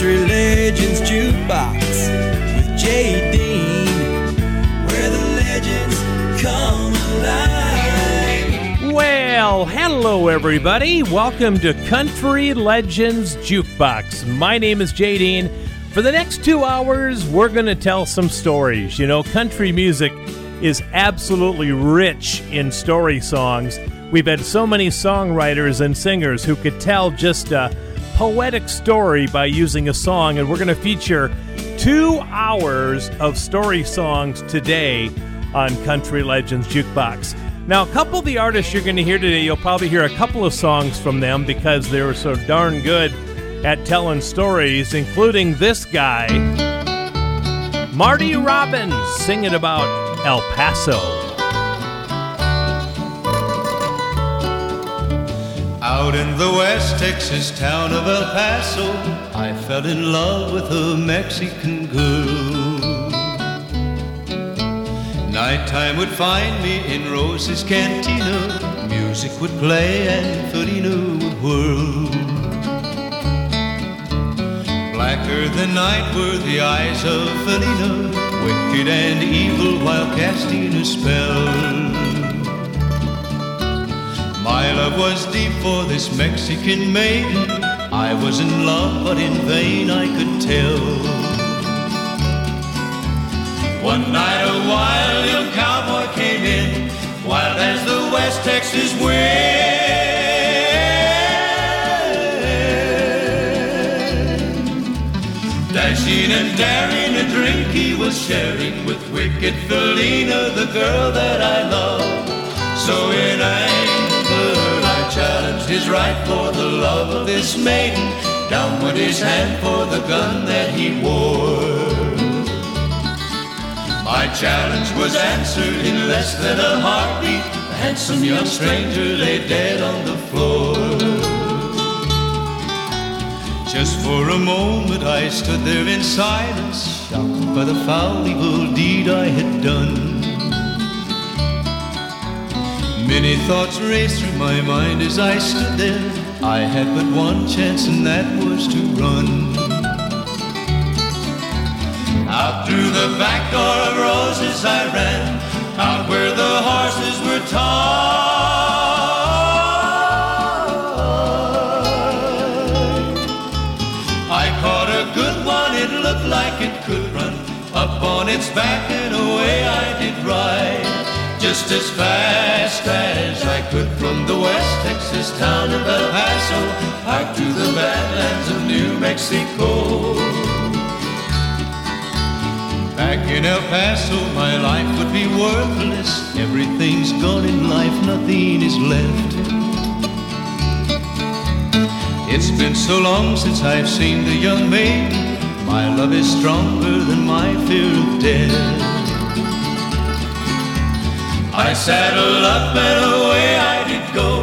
Country Legends Jukebox with Jay Dean, where the legends come alive. Well, hello everybody. Welcome to Country Legends Jukebox. My name is Jay Dean. For the next two hours, we're going to tell some stories. You know, country music is absolutely rich in story songs. We've had so many songwriters and singers who could tell just a poetic story by using a song, and we're going to feature two hours of story songs today on Country Legends Jukebox. Now, a couple of the artists you're going to hear today, you'll probably hear a couple of songs from them because they were so darn good at telling stories, including this guy, Marty Robbins, singing about El Paso. Out in the West Texas town of El Paso, I fell in love with a Mexican girl. Nighttime would find me in Rose's cantina. Music would play and Felina would whirl. Blacker than night were the eyes of Felina, wicked and evil while casting a spell. My love was deep for this Mexican maiden. I was in love, but in vain I could tell. One night a wild young cowboy came in, wild as the West Texas wind. Dashing and daring, a drink he was sharing with wicked Felina, the girl that I love. So in anger challenged his right for the love of this maiden. Down went his hand for the gun that he wore. My challenge was answered in less than a heartbeat. The handsome young stranger lay dead on the floor. Just for a moment I stood there in silence, shocked by the foul evil deed I had done. Many thoughts raced through my mind as I stood there. I had but one chance, and that was to run. Out through the back door of roses I ran, out where the horses were tied. I caught a good one, it looked like it could run. Up on its back and away I did ride. Just as fast as I could from the West Texas town of El Paso out to the badlands of New Mexico. Back in El Paso, my life would be worthless. Everything's gone in life, nothing is left. It's been so long since I've seen the young maiden. My love is stronger than my fear of death. I saddled up and away I did go,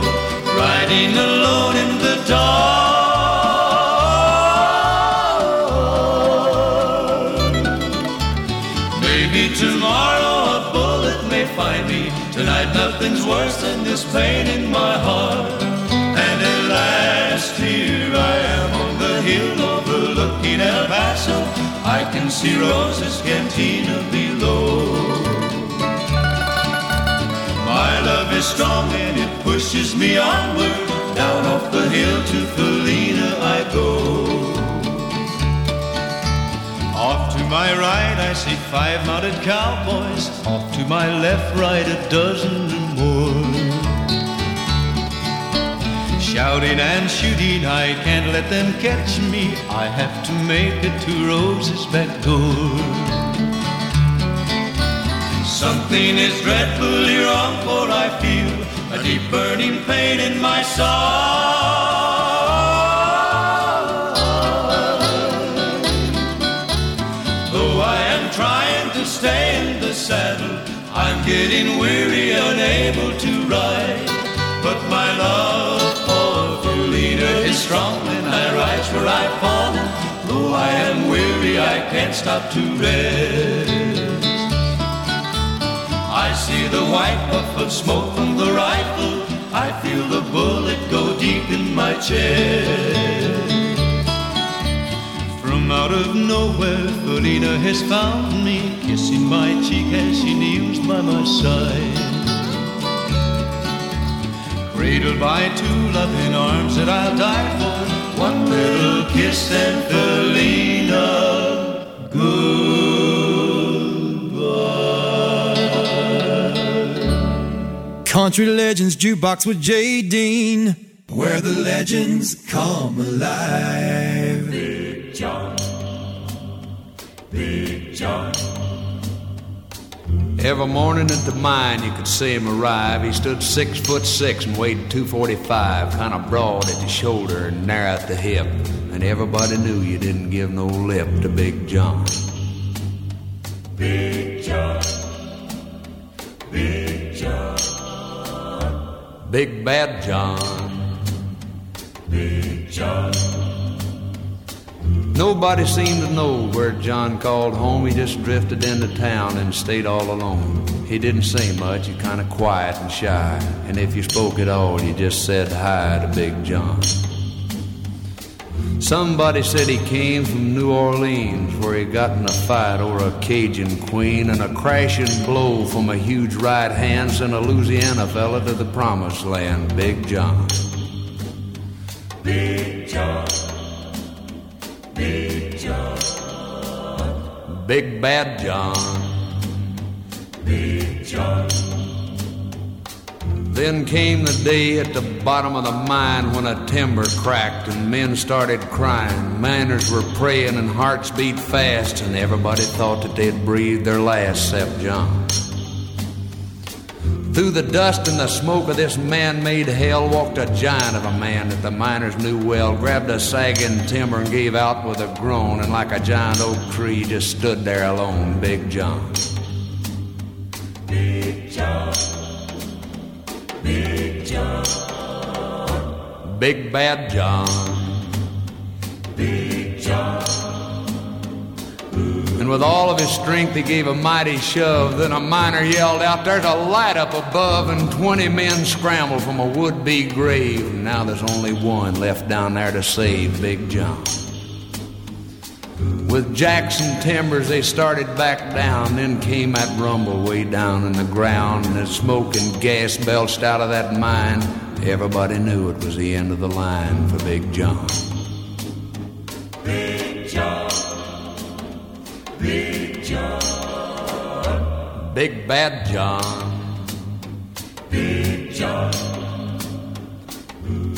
riding alone in the dark. Maybe tomorrow a bullet may find me. Tonight nothing's worse than this pain in my heart. And at last here I am on the hill overlooking El Paso. I can see Rose's cantina below. Is strong and it pushes me onward. Down off the hill to Felina I go. Off to my right I see five mounted cowboys. Off to my left, right a dozen or more. Shouting and shooting, I can't let them catch me. I have to make it to Rose's back door. Something is dreadfully wrong, for I feel a deep burning pain in my side. Though I am trying to stay in the saddle, I'm getting weary, unable to ride. But my love for Felina is strong, and I rise where I've fallen. Though I am weary, I can't stop to rest. See the white puff of smoke from the rifle. I feel the bullet go deep in my chest. From out of nowhere, Felina has found me, kissing my cheek as she kneels by my side. Cradled by two loving arms that I'll die for, one little kiss and Felina, goodbye. Country Legends Jukebox with Jay Dean, where the legends come alive. Big John, Big John. Every morning at the mine, you could see him arrive. He stood six foot six and weighed 245, kind of broad at the shoulder and narrow at the hip. And everybody knew you didn't give no lip to Big John. Big John, Big John, Big Bad John, Big John. Nobody seemed to know where John called home. He just drifted into town and stayed all alone. He didn't say much, he kind of quiet and shy. And if you spoke at all, you just said hi to Big John. Somebody said he came from New Orleans, where he got in a fight over a Cajun queen, and a crashing blow from a huge right hand sent a Louisiana fella to the promised land, Big John. Big John, Big John, Big Bad John. Big John. Then came the day at the bottom of the mine when a timber cracked and men started crying. Miners were praying and hearts beat fast, and everybody thought that they'd breathe their last except John. Through the dust and the smoke of this man made hell walked a giant of a man that the miners knew well, grabbed a sagging timber and gave out with a groan, and like a giant oak tree just stood there alone, Big John. Big John, Big Bad John. Big John, And with all of his strength, he gave a mighty shove. Then a miner yelled out, There's a light up above, and 20 men scrambled from a would be grave. Now there's only one left down there to save Big John. With Jackson timbers, they started back down. Then came that rumble way down in the ground, and the smoke and gas belched out of that mine. Everybody knew it was the end of the line for Big John. Big John, Big John, Big Bad John. Big John,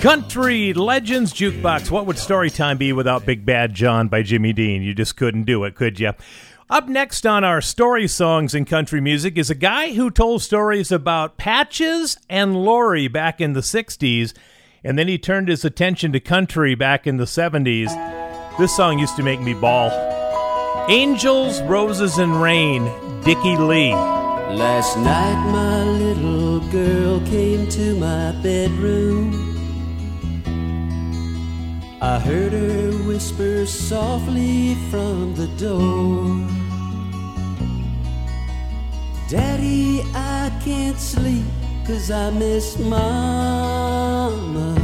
Country Legends Jukebox. What would Storytime be without Big Bad John by Jimmy Dean? You just couldn't do it, could you? Up next on our story songs in country music is a guy who told stories about Patches and Laurie back in the 60s, and then he turned his attention to country back in the 70s. This song used to make me bawl. Angels, Roses, and Rain, Dickey Lee. Last night my little girl came to my bedroom. I heard her whisper softly from the door. Daddy, I can't sleep 'cause I miss Mama.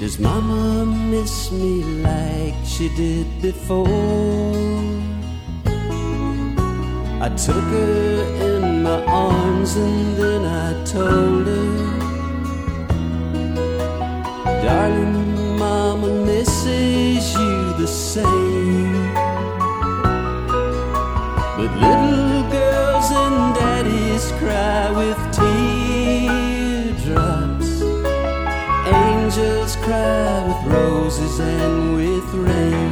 Does Mama miss me like she did before? I took her in my arms and then I told her, Darling, Mama misses you the same. But little girls and daddies cry with teardrops. Angels cry with roses and with rain.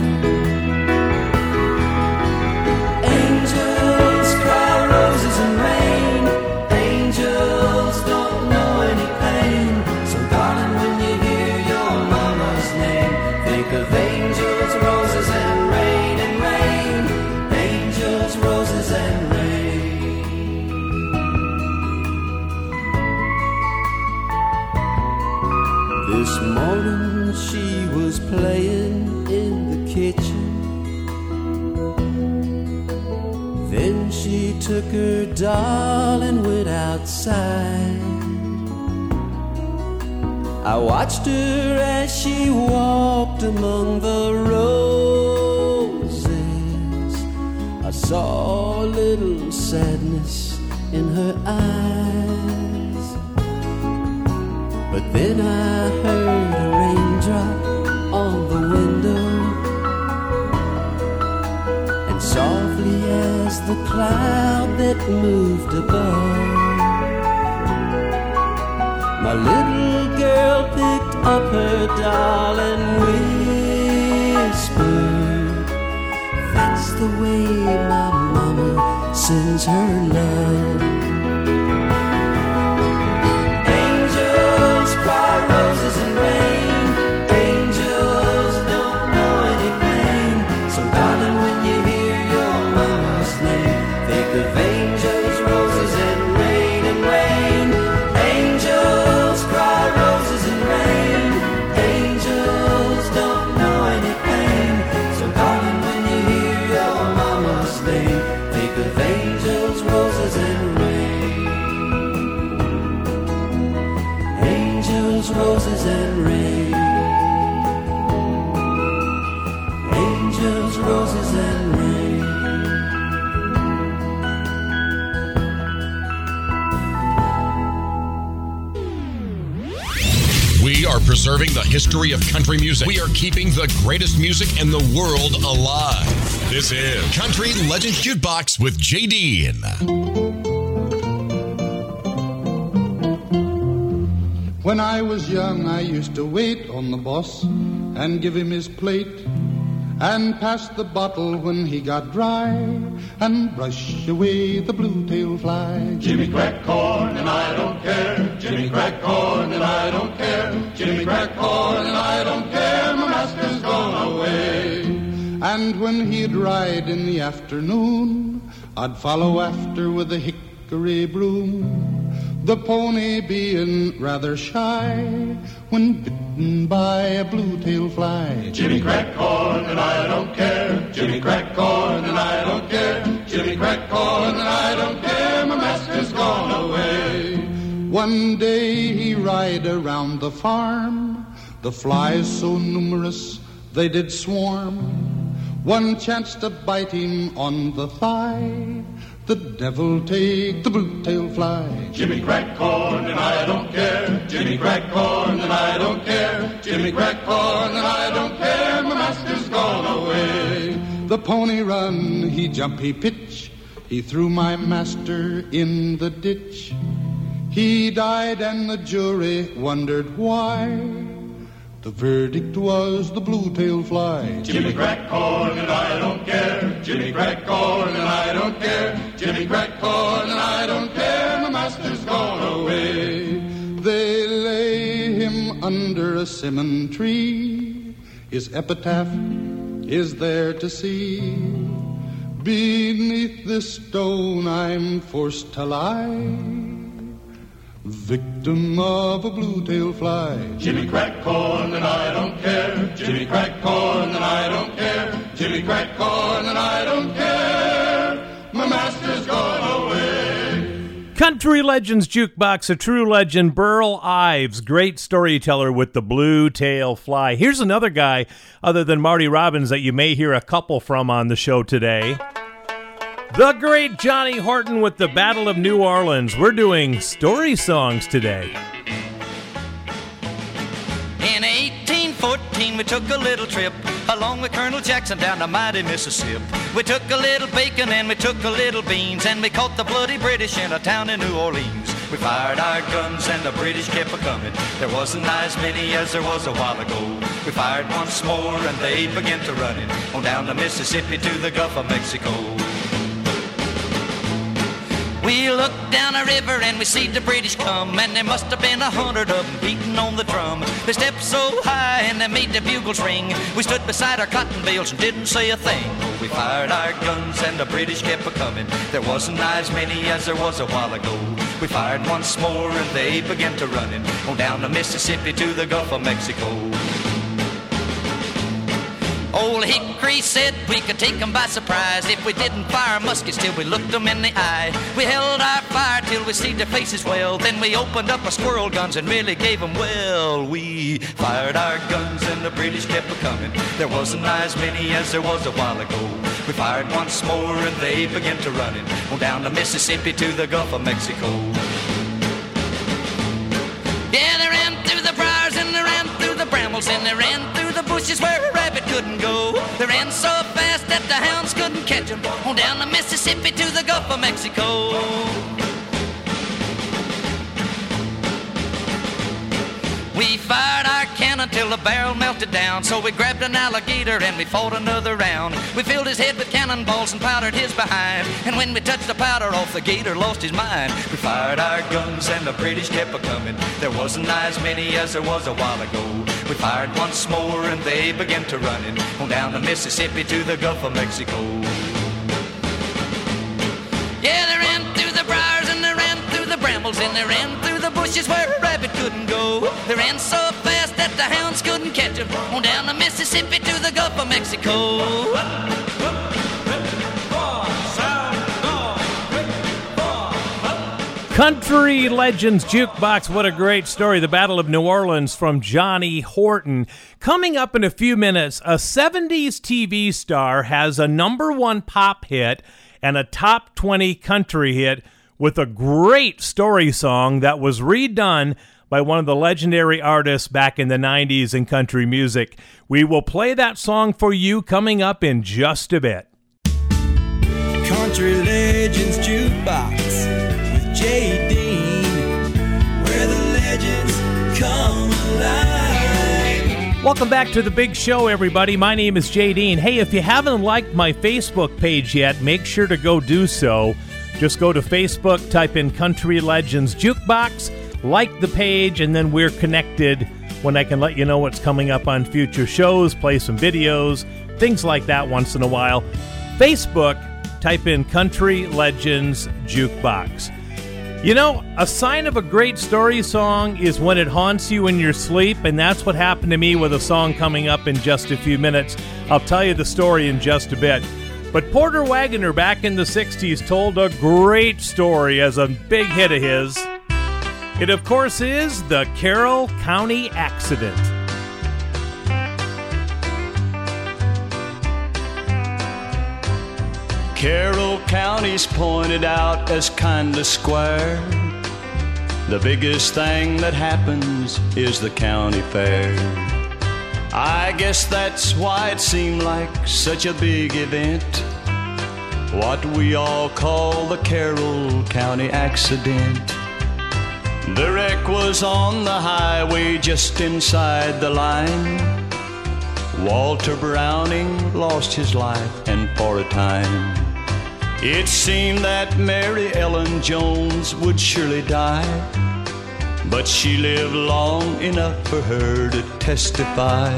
I watched her as she walked among the roses. I saw a little sadness in her eyes. But then I heard a raindrop on the window. And softly as the cloud that moved above, my little up her doll and whispered, That's the way my mama sends her love. Preserving the history of country music. We are keeping the greatest music in the world alive. This is Country Legends Jukebox with J.D. When I was young, I used to wait on the boss and give him his plate and pass the bottle when he got dry and brush away the blue-tail fly. Jimmy crack corn and I don't care. Jimmy crack corn and I don't care. Jimmy crack corn and I don't care. My master's gone away. And when he'd ride in the afternoon, I'd follow after with a hickory broom. The pony being rather shy when bitten by a blue-tail fly. Jimmy crack corn and I don't care. Jimmy crack corn and I don't care. Jimmy crack corn and I don't care. One day he ride around the farm, the flies so numerous they did swarm. One chanced to bite him on the thigh. The devil take the blue-tail fly. Jimmy crack corn and I don't care. Jimmy crack corn and I don't care. Jimmy crack corn and I don't care. My master's gone away. The pony run, he jump, he pitch. He threw my master in the ditch. He died and the jury wondered why. The verdict was the blue-tail fly. Jimmy crack corn and I don't care. Jimmy crack corn and I don't care. Jimmy crack corn and I don't care. My master's gone away. They lay him under a simmon tree. His epitaph is there to see. Beneath this stone I'm forced to lie. Victim of a blue-tail fly. Jimmy crack corn and I don't care. Jimmy crack corn and I don't care. Jimmy crack corn and I don't care. My master's gone away. Country Legends Jukebox, a true legend, Burl Ives, great storyteller with the blue tail fly. Here's another guy, other than Marty Robbins, that you may hear a couple from on the show today. The great Johnny Horton with the Battle of New Orleans. We're doing story songs today. In 1814, we took a little trip along with Colonel Jackson down the mighty Mississippi. We took a little bacon and we took a little beans and we caught the bloody British in a town in New Orleans. We fired our guns and the British kept a coming. There wasn't as many as there was a while ago. We fired once more and they began to run it on down the Mississippi to the Gulf of Mexico. We looked down a river and we see the British come, and there must have been a hundred of them beating on the drum. They stepped so high and they made the bugles ring. We stood beside our cotton bales and didn't say a thing. We fired our guns and the British kept a coming. There wasn't as many as there was a while ago. We fired once more and they began to running on down the Mississippi to the Gulf of Mexico. Old Hickory said we could take 'em by surprise if we didn't fire muskets till we looked 'em in the eye. We held our fire till we see their faces well. Then we opened up our squirrel guns and really gave 'em well. We fired our guns and the British kept a coming. There wasn't as many as there was a while ago. We fired once more and they began to running on down the Mississippi to the Gulf of Mexico. Yeah, they ran through the briars and they ran through the brambles and they ran the bushes where a rabbit couldn't go. They ran so fast that the hounds couldn't catch them. On down the Mississippi to the Gulf of Mexico. We fired our cannon till the barrel melted down. So we grabbed an alligator and we fought another round. We filled his head with cannonballs and powdered his behind. And when we touched the powder off, the gator lost his mind. We fired our guns and the British kept a coming. There wasn't as many as there was a while ago. We fired once more and they began to running on down the Mississippi to the Gulf of Mexico. Yeah, they ran through the briars and they ran through the brambles and they ran through the bushes where a rabbit couldn't go. They ran so fast that the hounds couldn't catch them. On down the Mississippi to the Gulf of Mexico. Country Legends Jukebox. What a great story. The Battle of New Orleans from Johnny Horton. Coming up in a few minutes, a 70s TV star has a number one pop hit and a top 20 country hit with a great story song that was redone by one of the legendary artists back in the 90s in country music. We will play that song for you coming up in just a bit. Country Legends Jukebox with Jay Dean, where the legends come alive. Welcome back to the big show, everybody. My name is Jay Dean. Hey, if you haven't liked my Facebook page yet, make sure to go do so. Just go to Facebook, type in Country Legends Jukebox, like the page, and then we're connected when I can let you know what's coming up on future shows, play some videos, things like that once in a while. Facebook, type in Country Legends Jukebox. You know, a sign of a great story song is when it haunts you in your sleep, and that's what happened to me with a song coming up in just a few minutes. I'll tell you the story in just a bit. But Porter Wagoner back in the 60s told a great story as a big hit of his. It, of course, is the Carroll County accident. Carroll County's pointed out as kinda square. The biggest thing that happens is the county fair. I guess that's why it seemed like such a big event. What we all call the Carroll County accident. The wreck was on the highway just inside the line. Walter Browning lost his life, and for a time, it seemed that Mary Ellen Jones would surely die. But she lived long enough for her to testify.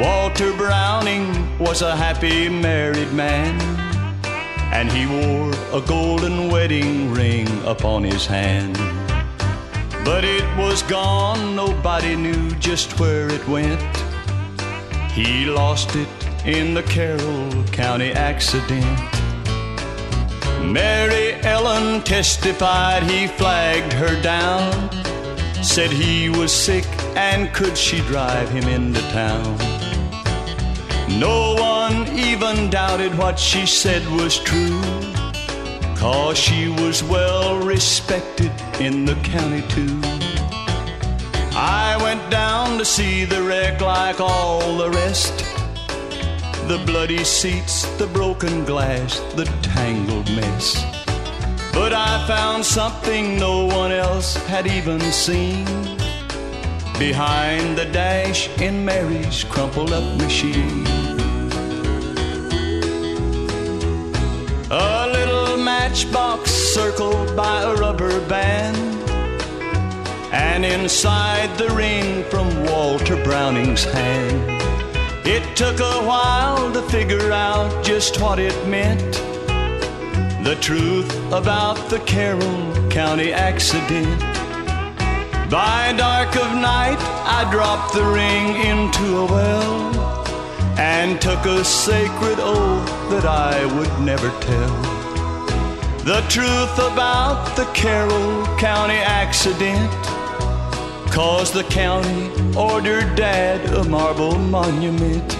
Walter Browning was a happy married man, and he wore a golden wedding ring upon his hand. But it was gone, nobody knew just where it went. He lost it in the Carroll County accident. Mary Ellen testified he flagged her down, said he was sick and could she drive him into town. No one even doubted what she said was true, cause she was well respected in the county too. I went down to see the wreck like all the rest. The bloody seats, the broken glass, the tangled mess. But I found something no one else had even seen. Behind the dash in Mary's crumpled up machine. A little matchbox circled by a rubber band. And inside the ring from Walter Browning's hand. It took a while to figure out just what it meant. The truth about the Carroll County accident. By dark of night, I dropped the ring into a well. and took a sacred oath that I would never tell the truth about the Carroll County accident. Cause the county ordered Dad a marble monument.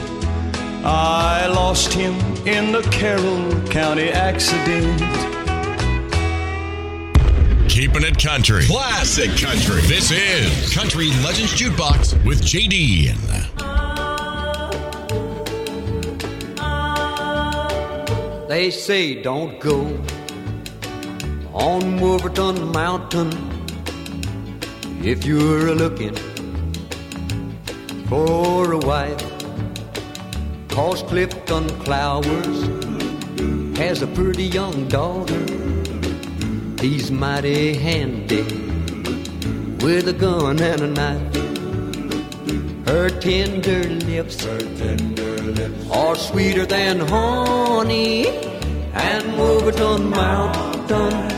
I lost him in the Carroll County accident. Keeping it country. Classic country. This is Country Legends Jukebox with JD. They say don't go on Wolverton Mountain if you're a looking for a wife. Cause Clifton Clowers has a pretty young daughter. He's mighty handy with a gun and a knife. Her tender lips, her tender lips are sweeter than honey, and Wolverton Mountain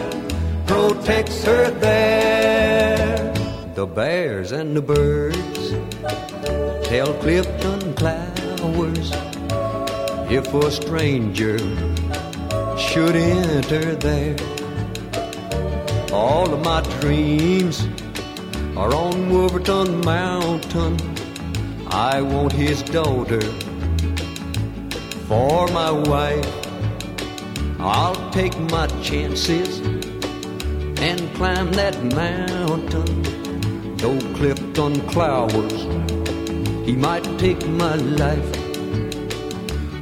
protects her there. The bears and the birds tell Clifton Clowers if a stranger should enter there. All of my dreams are on Wolverton Mountain. I want his daughter for my wife. I'll take my chances and climb that mountain. Though Clifton Clowers, he might take my life.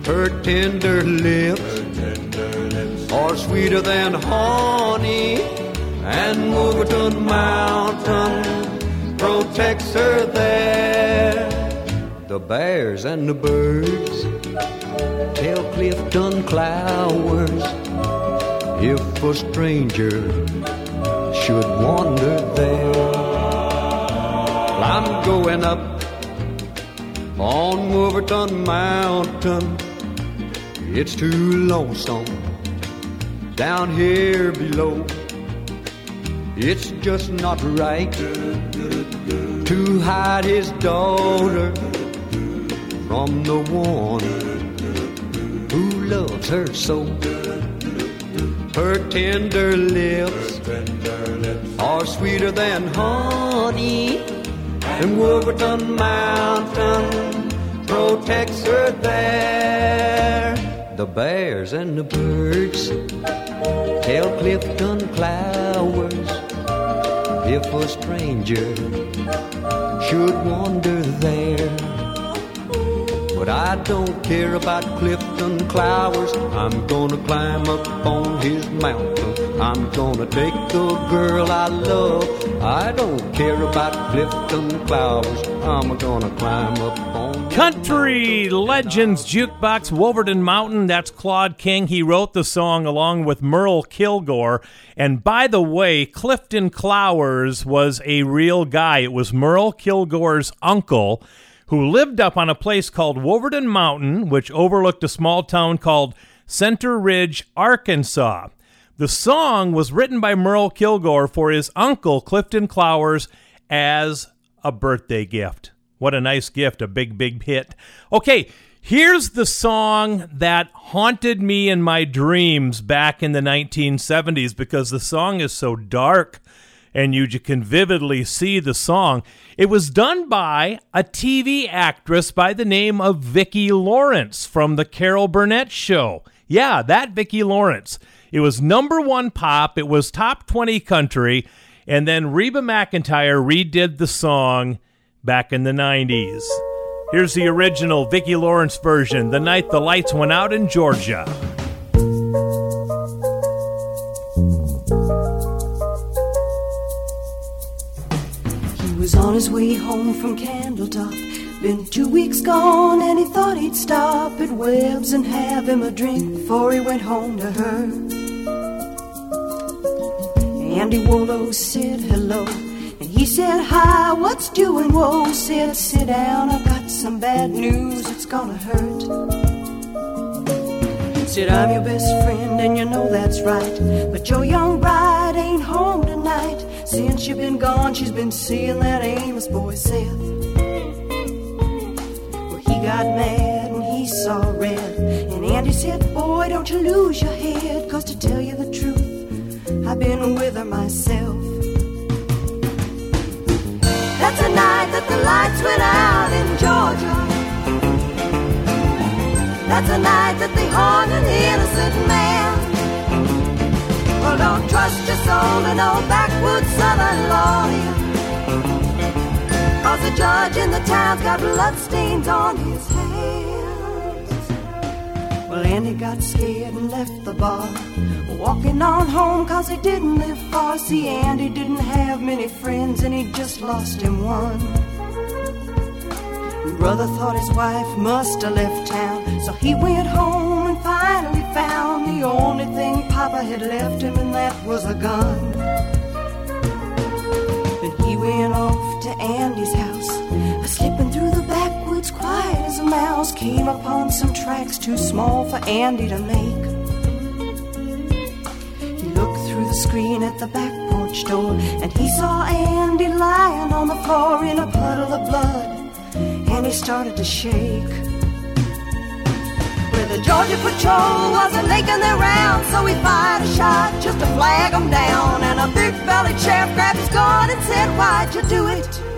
Her tender lips are sweeter than honey, and Wolverton Mountain protects her there. The bears and the birds tell Clifton Clowers if a stranger should wander there. I'm going up on Wolverton Mountain. It's too lonesome down here below. It's just not right to hide his daughter from the one who loves her so. Her tender lips are sweeter than honey, and Wolverton Mountain protects her there. The bears and the birds tell Clifton Clowers if a stranger should wander there. But I don't care about Clifton Clowers. I'm gonna climb up on his mountain. I'm gonna take the girl I love. I don't care about Clifton Clowers. I'm gonna climb up on Country Legends Jukebox, Wolverton Mountain. That's Claude King. He wrote the song along with Merle Kilgore. And by the way, Clifton Clowers was a real guy. It was Merle Kilgore's uncle who lived up on a place called Wolverton Mountain, which overlooked a small town called Center Ridge, Arkansas. The song was written by Merle Kilgore for his uncle, Clifton Clowers, as a birthday gift. What a nice gift, a big, big hit. Okay, here's the song that haunted me in my dreams back in the 1970s because the song is so dark and you can vividly see the song. It was done by a TV actress by the name of Vicki Lawrence from the Carol Burnett Show. Yeah, that Vicki Lawrence. It was number one pop, it was top 20 country, and then Reba McEntire redid the song back in the 90s. Here's the original Vicki Lawrence version, The Night the Lights Went Out in Georgia. He was on his way home from Candletop. Been two weeks gone and he thought he'd stop at Webb's and have him a drink before he went home to her. Andy Wollo oh, said hello he said hi, what's doing? Whoa, said sit down, I've got some bad news, it's gonna hurt. Said I'm your best friend and you know that's right, but your young bride ain't home tonight. Since you've been gone, she's been seeing that Amos boy Seth. Well, he got mad and he saw red. And Andy said, Boy, don't you lose your head, cause to tell you the truth, I've been with her myself. That's a night that the lights went out in Georgia. That's a night that they hung an innocent man. Well, don't trust your soul to no backwoods southern lawyer. Cause the judge in the town's got bloodstains on his hands. Well, Andy got scared and left the bar. Walking on home cause he didn't live far. See, Andy didn't have many friends and he just lost him one. Brother thought his wife must have left town, so he went home and finally found the only thing Papa had left him, and that was a gun. Then he went off to Andy's house, as a mouse. Came upon some tracks too small for Andy to make. He looked through the screen at the back porch door, and he saw Andy lying on the floor in a puddle of blood and he started to shake. Well, the Georgia Patrol wasn't making their rounds, so he fired a shot just to flag 'em down. And a big bellied sheriff grabbed his gun and said, Why'd you do it?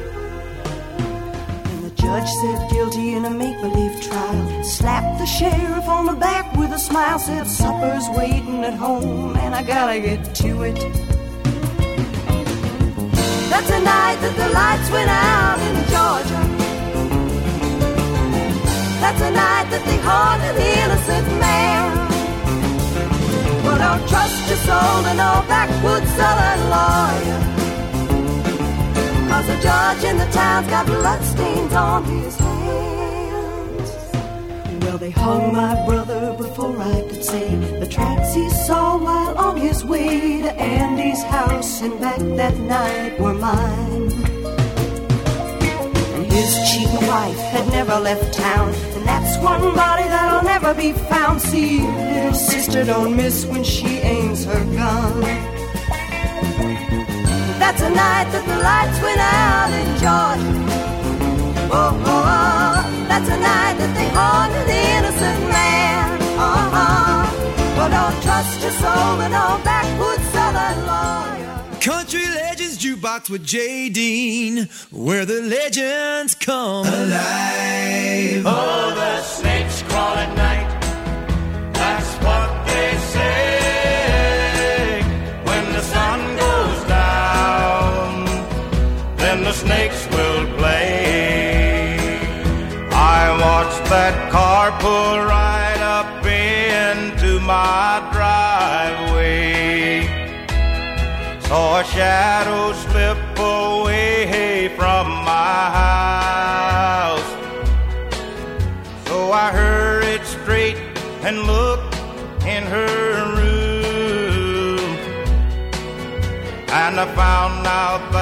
The judge said guilty in a make believe trial. Slapped the sheriff on the back with a smile, said, Supper's waiting at home, and I gotta get to it. That's the night that the lights went out in Georgia. That's the night that they hung an innocent man. Well, don't trust your soul to no backwoods southern lawyer. Cause the judge in the town's got bloodstains on his hands. Well, they hung my brother before I could say the tracks he saw while on his way to Andy's house and back that night were mine. And his cheating wife had never left town, and that's one body that'll never be found. See, little sister don't miss when she aims her gun. That's a night that the lights went out in Georgia. Oh, oh, oh. that's a night that they hung an innocent man. Uh-huh. Well, don't trust your soul to no backwoods southern lawyer. Country Legends Jukebox with Jay Dean, where the legends come alive. Oh, the snakes crawl at night. My driveway. Saw a shadow slip away from my house. So I hurried straight and looked in her room. And I found out that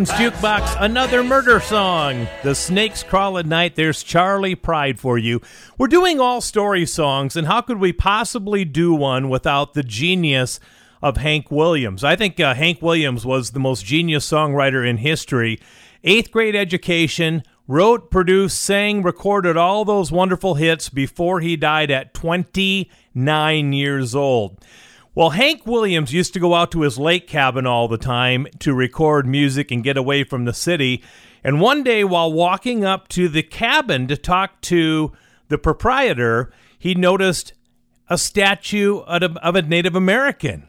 Legends Jukebox, another murder song. The Snakes Crawl at Night. There's Charley Pride for you. We're doing all story songs, and how could we possibly do one without the genius of Hank Williams? I think uh, Hank Williams was the most genius songwriter in history. Eighth grade education, wrote, produced, sang, recorded all those wonderful hits before he died at 29 years old. Well, Hank Williams used to go out to his lake cabin all the time to record music and get away from the city. And one day, while walking up to the cabin to talk to the proprietor, he noticed a statue of a Native American.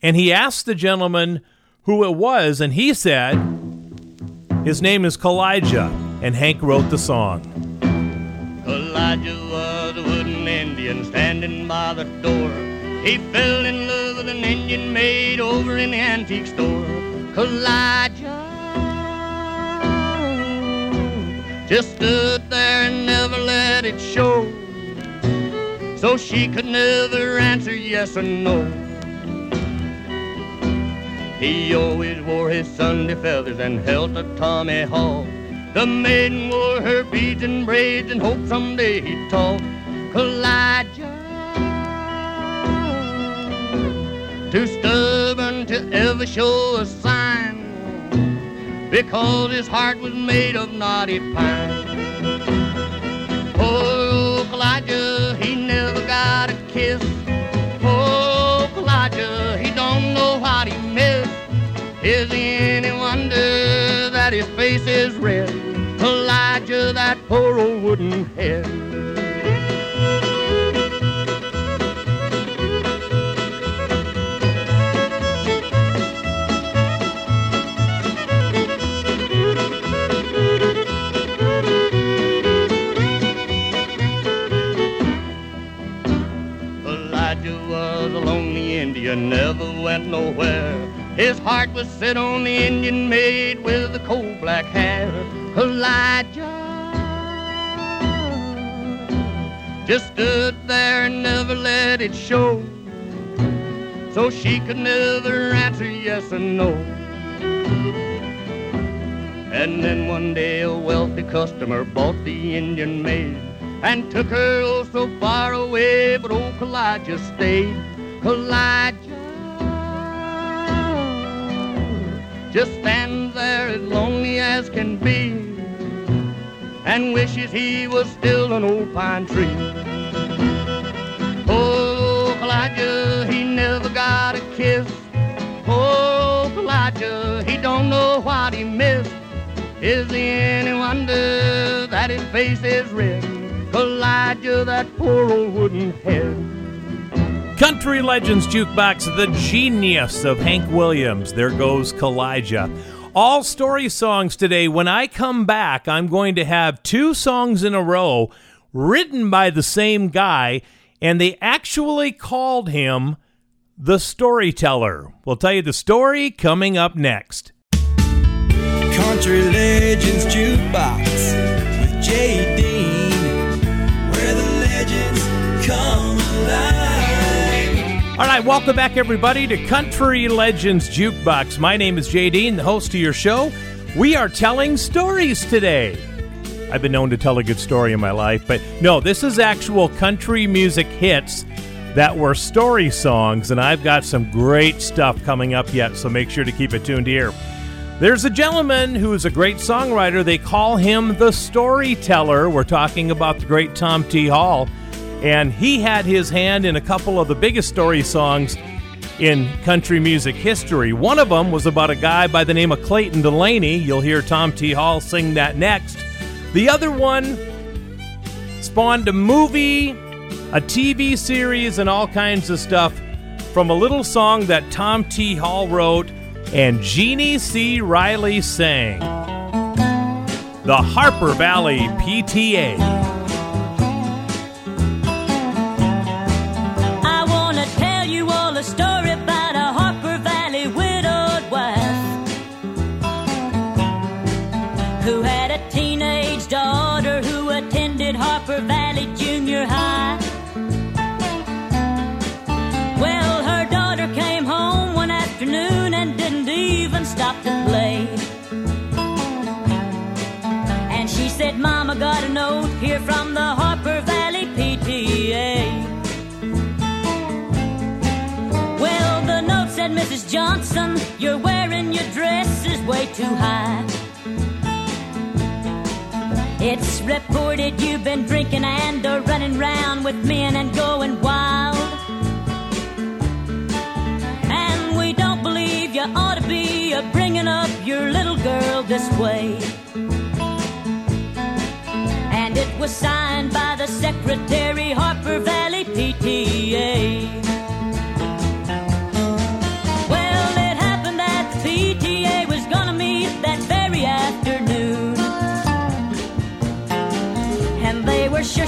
And he asked the gentleman who it was, and he said, His name is Kaw-Liga, and Hank wrote the song. Kaw-Liga was a wooden Indian standing by the door. He fell in love with an Indian maid over in the antique store. Kaw-Liga just stood there and never let it show. So she could never answer yes or no. He always wore his Sunday feathers and held a tomahawk. The maiden wore her beads and braids and hoped someday he'd talk. Kaw-Liga, too stubborn to ever show a sign, because his heart was made of knotty pine. Poor Kaw-Liga, he never got a kiss. Poor Kaw-Liga, he don't know what he missed. Is it any wonder that his face is red? Kaw-Liga, that poor old wooden head. Went nowhere. His heart was set on the Indian maid with the coal black hair. Kaw-Liga just stood there and never let it show. So she could never answer yes or no. And then one day a wealthy customer bought the Indian maid and took her oh so far away, but old Kaw-Liga stayed. Elijah just stands there as lonely as can be and wishes he was still an old pine tree. Oh, Kaw-Liga, he never got a kiss. Oh, Kaw-Liga, he don't know what he missed. Is it any wonder that his face is red? Kaw-Liga, that poor old wooden head. Country Legends Jukebox, the genius of Hank Williams. There goes Kaw-Liga. All story songs today. When I come back, I'm going to have two songs in a row written by the same guy, and they actually called him the storyteller. We'll tell you the story coming up next. Country Legends Jukebox with Jay All right, welcome back, everybody, to Country Legends Jukebox. My name is Jay Dean, the host of your show. We are telling stories today. I've been known to tell a good story in my life, but no, this is actual country music hits that were story songs, and I've got some great stuff coming up yet, so make sure to keep it tuned here. There's a gentleman who's a great songwriter. They call him the storyteller. We're talking about the great Tom T. Hall. And he had his hand in a couple of the biggest story songs in country music history. One of them was about a guy by the name of Clayton Delaney. You'll hear Tom T. Hall sing that next. The other one spawned a movie, a TV series, and all kinds of stuff from a little song that Tom T. Hall wrote and Jeannie C. Riley sang. The Harper Valley PTA. Johnson, you're wearing your dresses way too high. It's reported you've been drinking and are running round with men and going wild. And we don't believe you ought to be uh, bringing up your little girl this way. And it was signed by the secretary, Harper Valley PTA.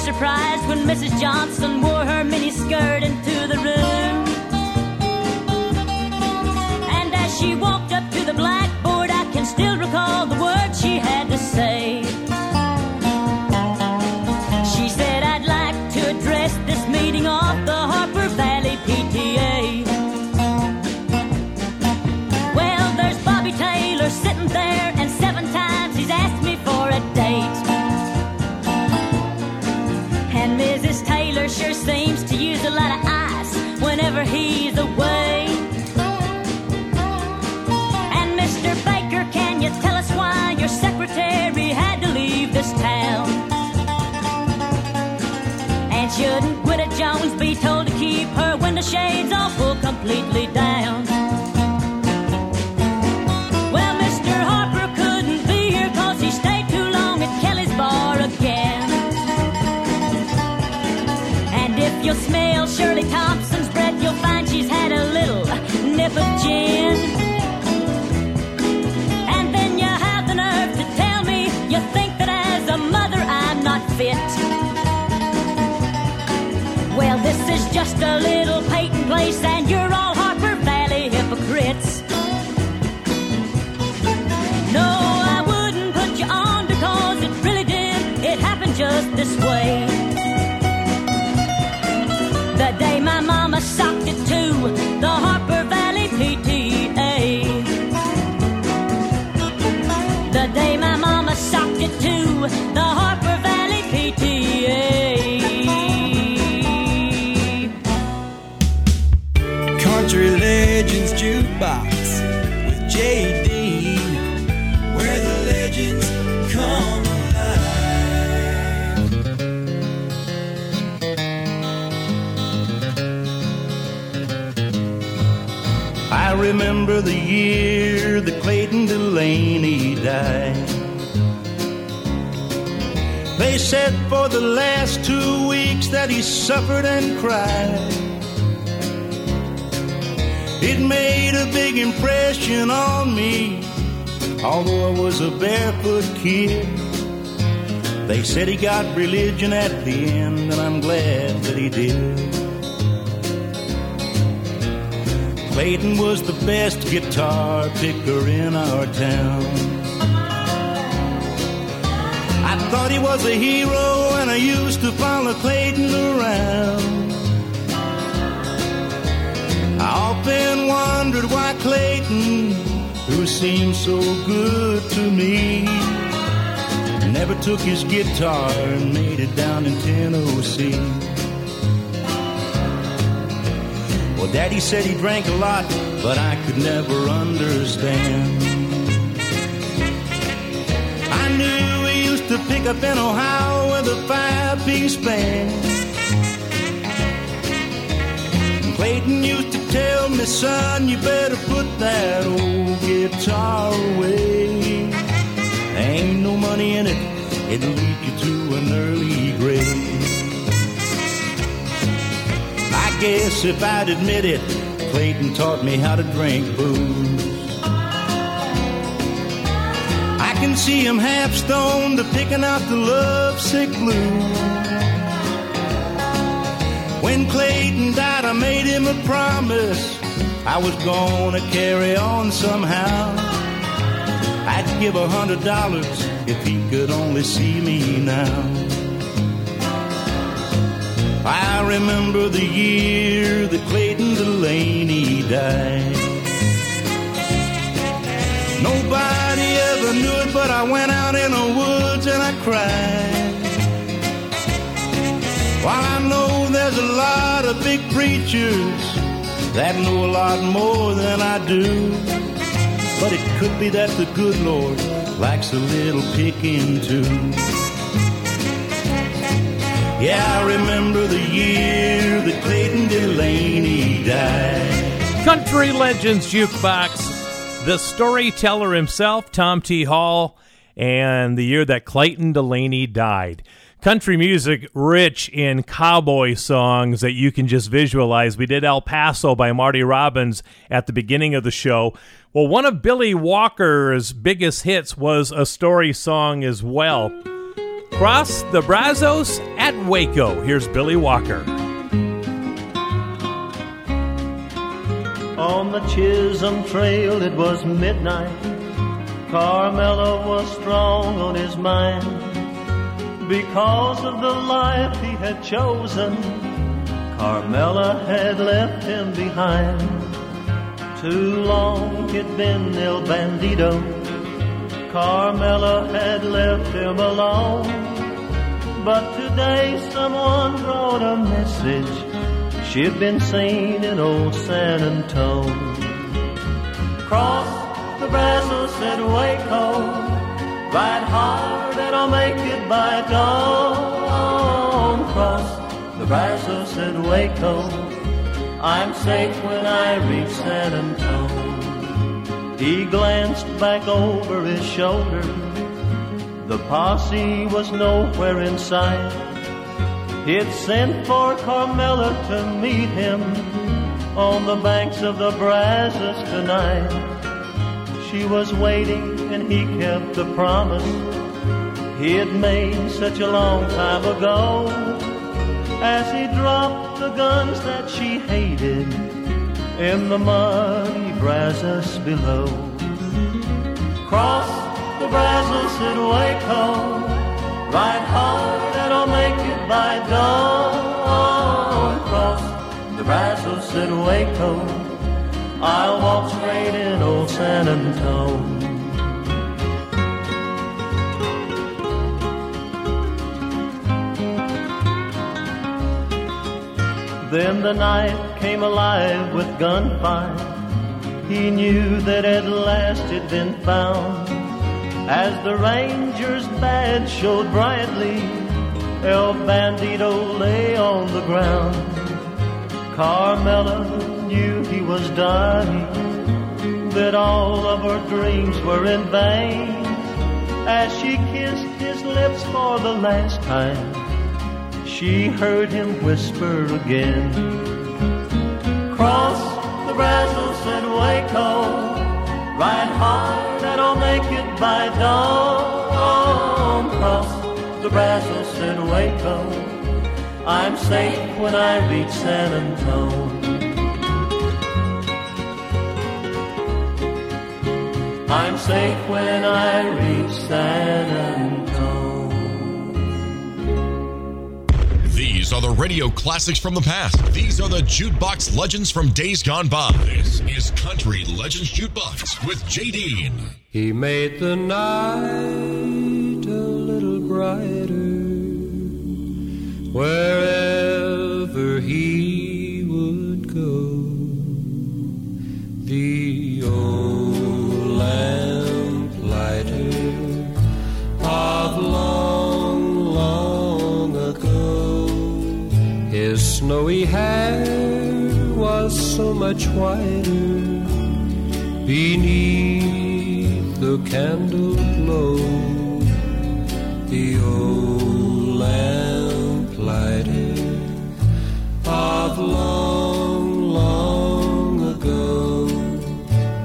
Surprised when Mrs. Johnson wore her mini skirt into the room. Widow be told to keep her when the shades all pulled completely down? Well, Mr. Harper couldn't be here cause he stayed too long at Kelly's bar again. And if you smell Shirley Thompson's breath, you'll find she's had a little nip of gin. A little Peyton place, and you're all Jukebox with Dean, where the legends come I remember the year that Clayton Delaney died. They said for the last two weeks that he suffered and cried. It made a big impression on me, although I was a barefoot kid. They said he got religion at the end, and I'm glad that he did. Clayton was the best guitar picker in our town. I thought he was a hero, and I used to follow Clayton around. Often wondered why Clayton, who seemed so good to me, never took his guitar and made it down in Tennessee. Well, Daddy said he drank a lot, but I could never understand. I knew he used to pick up in Ohio with a five-piece band. And Clayton used to tell me, son, you better put that old guitar away. Ain't no money in it, it'll lead you to an early grave. I guess if I'd admit it, Clayton taught me how to drink booze. I can see him half stoned, to picking out the lovesick blues. When Clayton died, I made him a promise I was gonna carry on somehow. I'd give a hundred dollars if he could only see me now. I remember the year that Clayton Delaney died. Nobody ever knew it, but I went out in the woods and I cried. While I know there's a lot of big preachers that know a lot more than I do. But it could be that the good Lord likes a little picking too. Yeah, I remember the year that Clayton Delaney died. Country Legends Jukebox, the storyteller himself, Tom T. Hall, and the year that Clayton Delaney died. Country music rich in cowboy songs that you can just visualize. We did El Paso by Marty Robbins at the beginning of the show. Well, one of Billy Walker's biggest hits was a story song as well. Cross the Brazos at Waco. Here's Billy Walker. On the Chisholm Trail, it was midnight. Carmela was strong on his mind because of the life he had chosen. Carmela had left him behind. Too long he'd been El Bandito. Carmela had left him alone. But today someone brought a message. She'd been seen in old San Antone. Cross the Brazos at Waco. Ride hard and I'll make it by dawn. Cross the Brazos at Waco. I'm safe when I reach San Antone. He glanced back over his shoulder. The posse was nowhere in sight. He'd sent for Carmela to meet him on the banks of the Brazos tonight. She was waiting and he kept the promise he had made such a long time ago. As he dropped the guns that she hated in the muddy Brazos below. Cross the Brazos at Waco, ride hard and I'll make it by dawn. Cross the Brazos at Waco, I'll walk straight in old San Antone. Then the night came alive with gunfire. He knew that at last he'd been found. As the ranger's badge showed brightly, El Bandito lay on the ground. Carmela knew he was dying, that all of her dreams were in vain. As she kissed his lips for the last time, she heard him whisper again. Cross the Brazos at Waco, ride hard and I'll make it by dawn. Cross the Brazos at Waco, I'm safe when I reach San Antone. I'm safe when I reach San Antone. Are the radio classics from the past. These are the jukebox legends from days gone by. This is Country Legends Jukebox with Jay Dean. He made the night a little brighter wherever he snowy hair was so much whiter beneath the candle glow. The old lamplighter of long, long ago.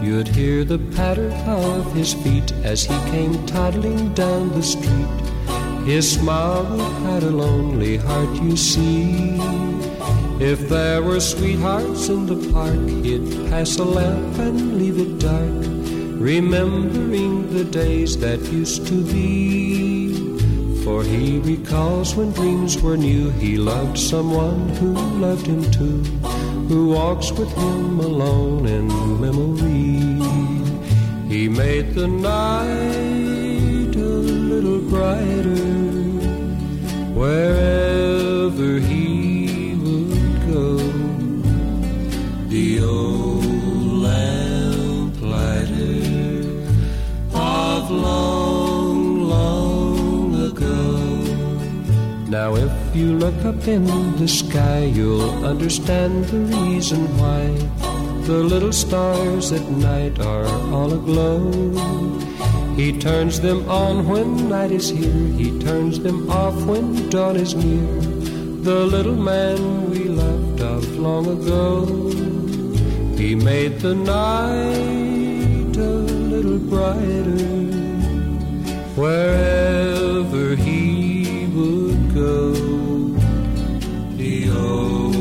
You'd hear the patter of his feet as he came toddling down the street. His smile would hide a lonely heart, you see. If there were sweethearts in the park, he'd pass a lamp and leave it dark, remembering the days that used to be. For he recalls when dreams were new, he loved someone who loved him too, who walks with him alone in memory. He made the night a little brighter wherever he long, long ago. Now, if you look up in the sky, you'll understand the reason why the little stars at night are all aglow. He turns them on when night is here, he turns them off when dawn is near. The little man we loved of long ago, he made the night a little brighter wherever he would go. The old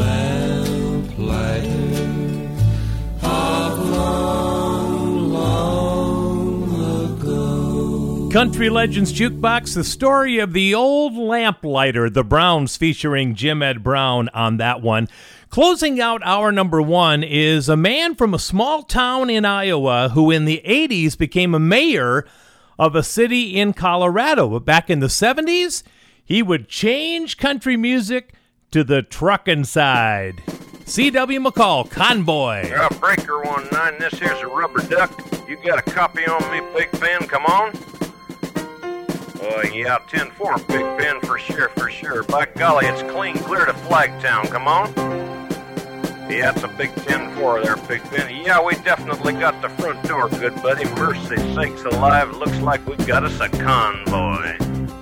lamplighter of long, long ago. Country Legends Jukebox, the story of the old lamplighter, the Browns featuring Jim Ed Brown on that one. Closing out our number one is a man from a small town in Iowa who in the 80s became a mayor of a city in Colorado. But back in the 70s, he would change country music to the truckin' side. C.W. McCall, Convoy. Uh, breaker one nine. This here's a rubber duck. You got a copy on me, Big Ben? Come on. Oh yeah, ten four, Big Ben for sure, for sure. By golly, it's clean clear to Flagtown. Come on. Yeah, it's a big ten four there, Big Ben. Yeah, we definitely got the front door, good buddy. Mercy sakes alive, looks like we got us a convoy.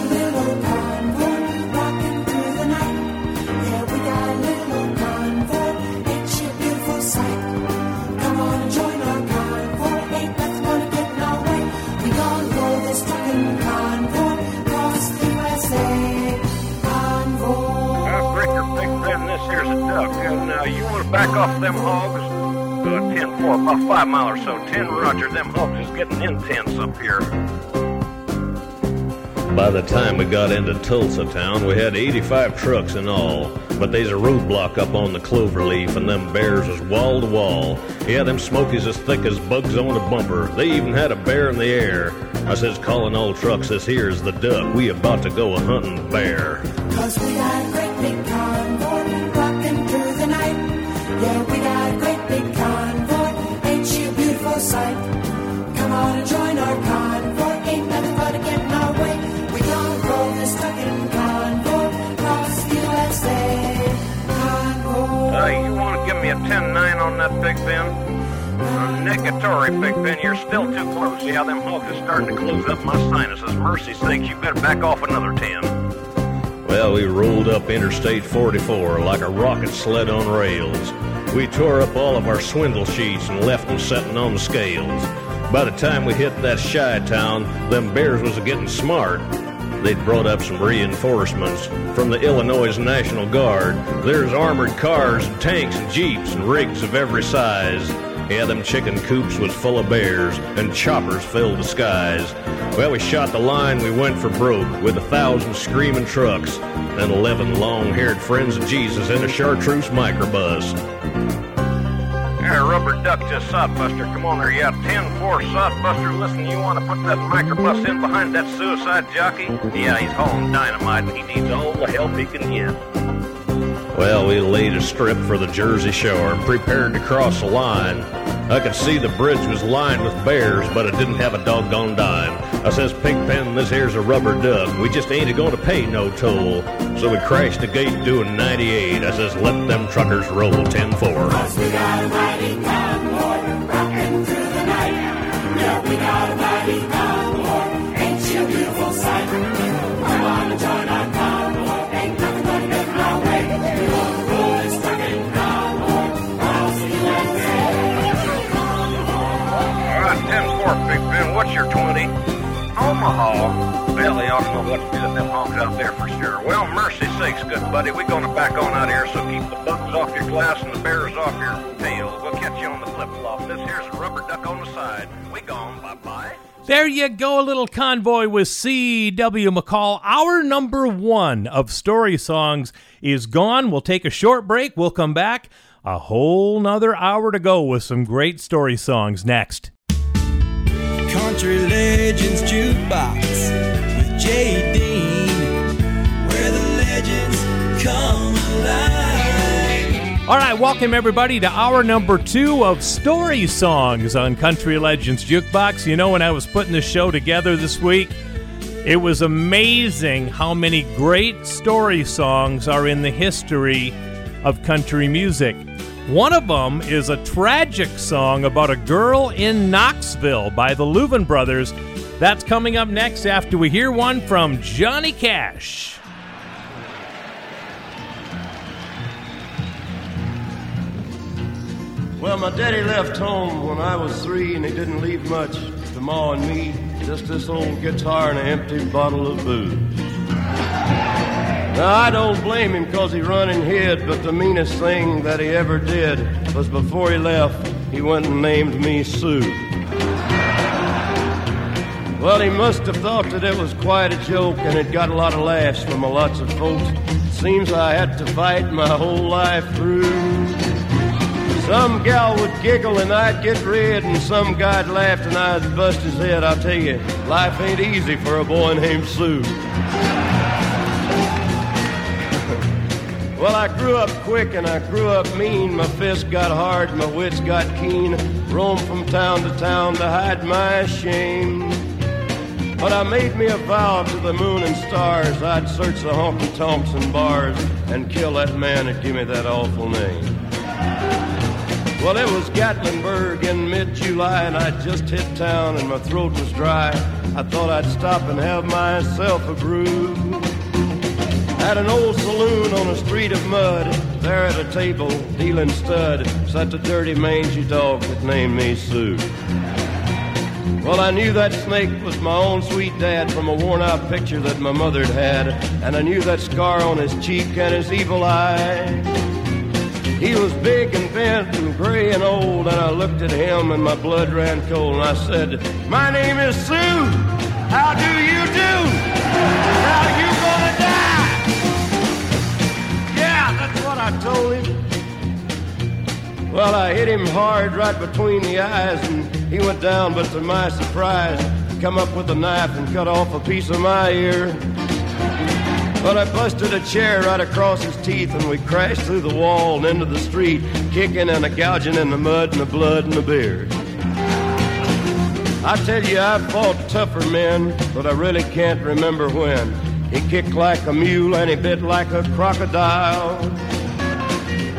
Back off them hogs? Uh, 10 4, about 5 mile or so. 10 Roger, them hogs is getting intense up here. By the time we got into Tulsa town, we had 85 trucks in all. But there's a roadblock up on the cloverleaf, and them bears was wall to wall. Yeah, them smokies as thick as bugs on a bumper. They even had a bear in the air. I says, calling all trucks, this here's the duck. We about to go a hunting bear. Cause we got a great big convoy sight? Come on and join our convoy. Ain't nothing but to get in our way. We gonna roll this trucking convoy across the USA. Convoy. Uh, you want to give me a 10 9 on that, Big Ben? Negatory, Big Ben, you're still too close. Yeah, them hogs is starting to close up my sinuses. Mercy sakes, you better back off another 10. Well, we rolled up Interstate 44 like a rocket sled on rails. We tore up all of our swindle sheets and left them setting on the scales. By the time we hit that Chi-town, them bears was getting smart. They'd brought up some reinforcements from the Illinois National Guard. There's armored cars and tanks and jeeps and rigs of every size. Yeah, them chicken coops was full of bears, and choppers filled the skies. Well, we shot the line, we went for broke, with a thousand screaming trucks, and eleven long-haired friends of Jesus in a chartreuse microbus. Yeah, rubber duck just sodbuster. Come on there, yeah, 10 4 sodbuster. Listen, you want to put that microbus in behind that suicide jockey? Yeah, he's hauling dynamite and he needs all the help he can get. Well, we laid a strip for the Jersey Shore and prepared to cross the line. I could see the bridge was lined with bears, but it didn't have a doggone dime. I says, Pigpen, this here's a rubber duck. We just ain't a going to pay no toll. So we crashed the gate doing 98. I says, let them truckers roll 10 4. Cause we got a mighty convoy rocking through the night. Yeah, we got a What's your 20? Omaha. Well, they ought to know what to do with them hogs out there for sure. Well, mercy sakes, good buddy. We're going to back on out here, so keep the bugs off your glass and the bears off your tail. We'll catch you on the flip flop. This here's a rubber duck on the side. We gone. Bye bye. There you go, a little convoy with C.W. McCall. Our number one of story songs is gone. We'll take a short break. We'll come back. A whole nother hour to go with some great story songs next. Country Legends Jukebox with Jay Dean, where the legends come alive. All right, welcome everybody to hour number two of Story Songs on Country Legends Jukebox. You know, when I was putting the show together this week, it was amazing how many great story songs are in the history of country music. One of them is a tragic song about a girl in Knoxville by the Louvin Brothers. That's coming up next after we hear one from Johnny Cash. Well, my daddy left home when I was three, and he didn't leave much to Ma and me. Just this old guitar and an empty bottle of booze. Now, I don't blame him because he run and hid, but the meanest thing that he ever did was before he left, he went and named me Sue. Well, he must have thought that it was quite a joke, and it got a lot of laughs from a lots of folks. Seems I had to fight my whole life through. Some gal would giggle and I'd get red, and some guy'd laugh and I'd bust his head. I'll tell you, life ain't easy for a boy named Sue. Well, I grew up quick and I grew up mean. My fists got hard, my wits got keen. Roamed from town to town to hide my shame. But I made me a vow to the moon and stars I'd search the honky tonks and bars and kill that man that gave me that awful name. Well, it was Gatlinburg in mid July, and I'd just hit town and my throat was dry. I thought I'd stop and have myself a brew. At an old saloon on a street of mud, there at a table, dealing stud, sat the dirty mangy dog that named me Sue. Well, I knew that snake was my own sweet dad from a worn out picture that my mother'd had, and I knew that scar on his cheek and his evil eye. He was big and bent and gray and old, and I looked at him and my blood ran cold, and I said, My name is Sue. How do you do? Now you gonna die? Yeah, that's what I told him. Well, I hit him hard right between the eyes, and he went down, but to my surprise, he come up with a knife and cut off a piece of my ear. But I busted a chair right across his teeth, and we crashed through the wall and into the street, kicking and a gouging in the mud and the blood and the beard. I tell you, I've fought tougher men, but I really can't remember when. He kicked like a mule and he bit like a crocodile.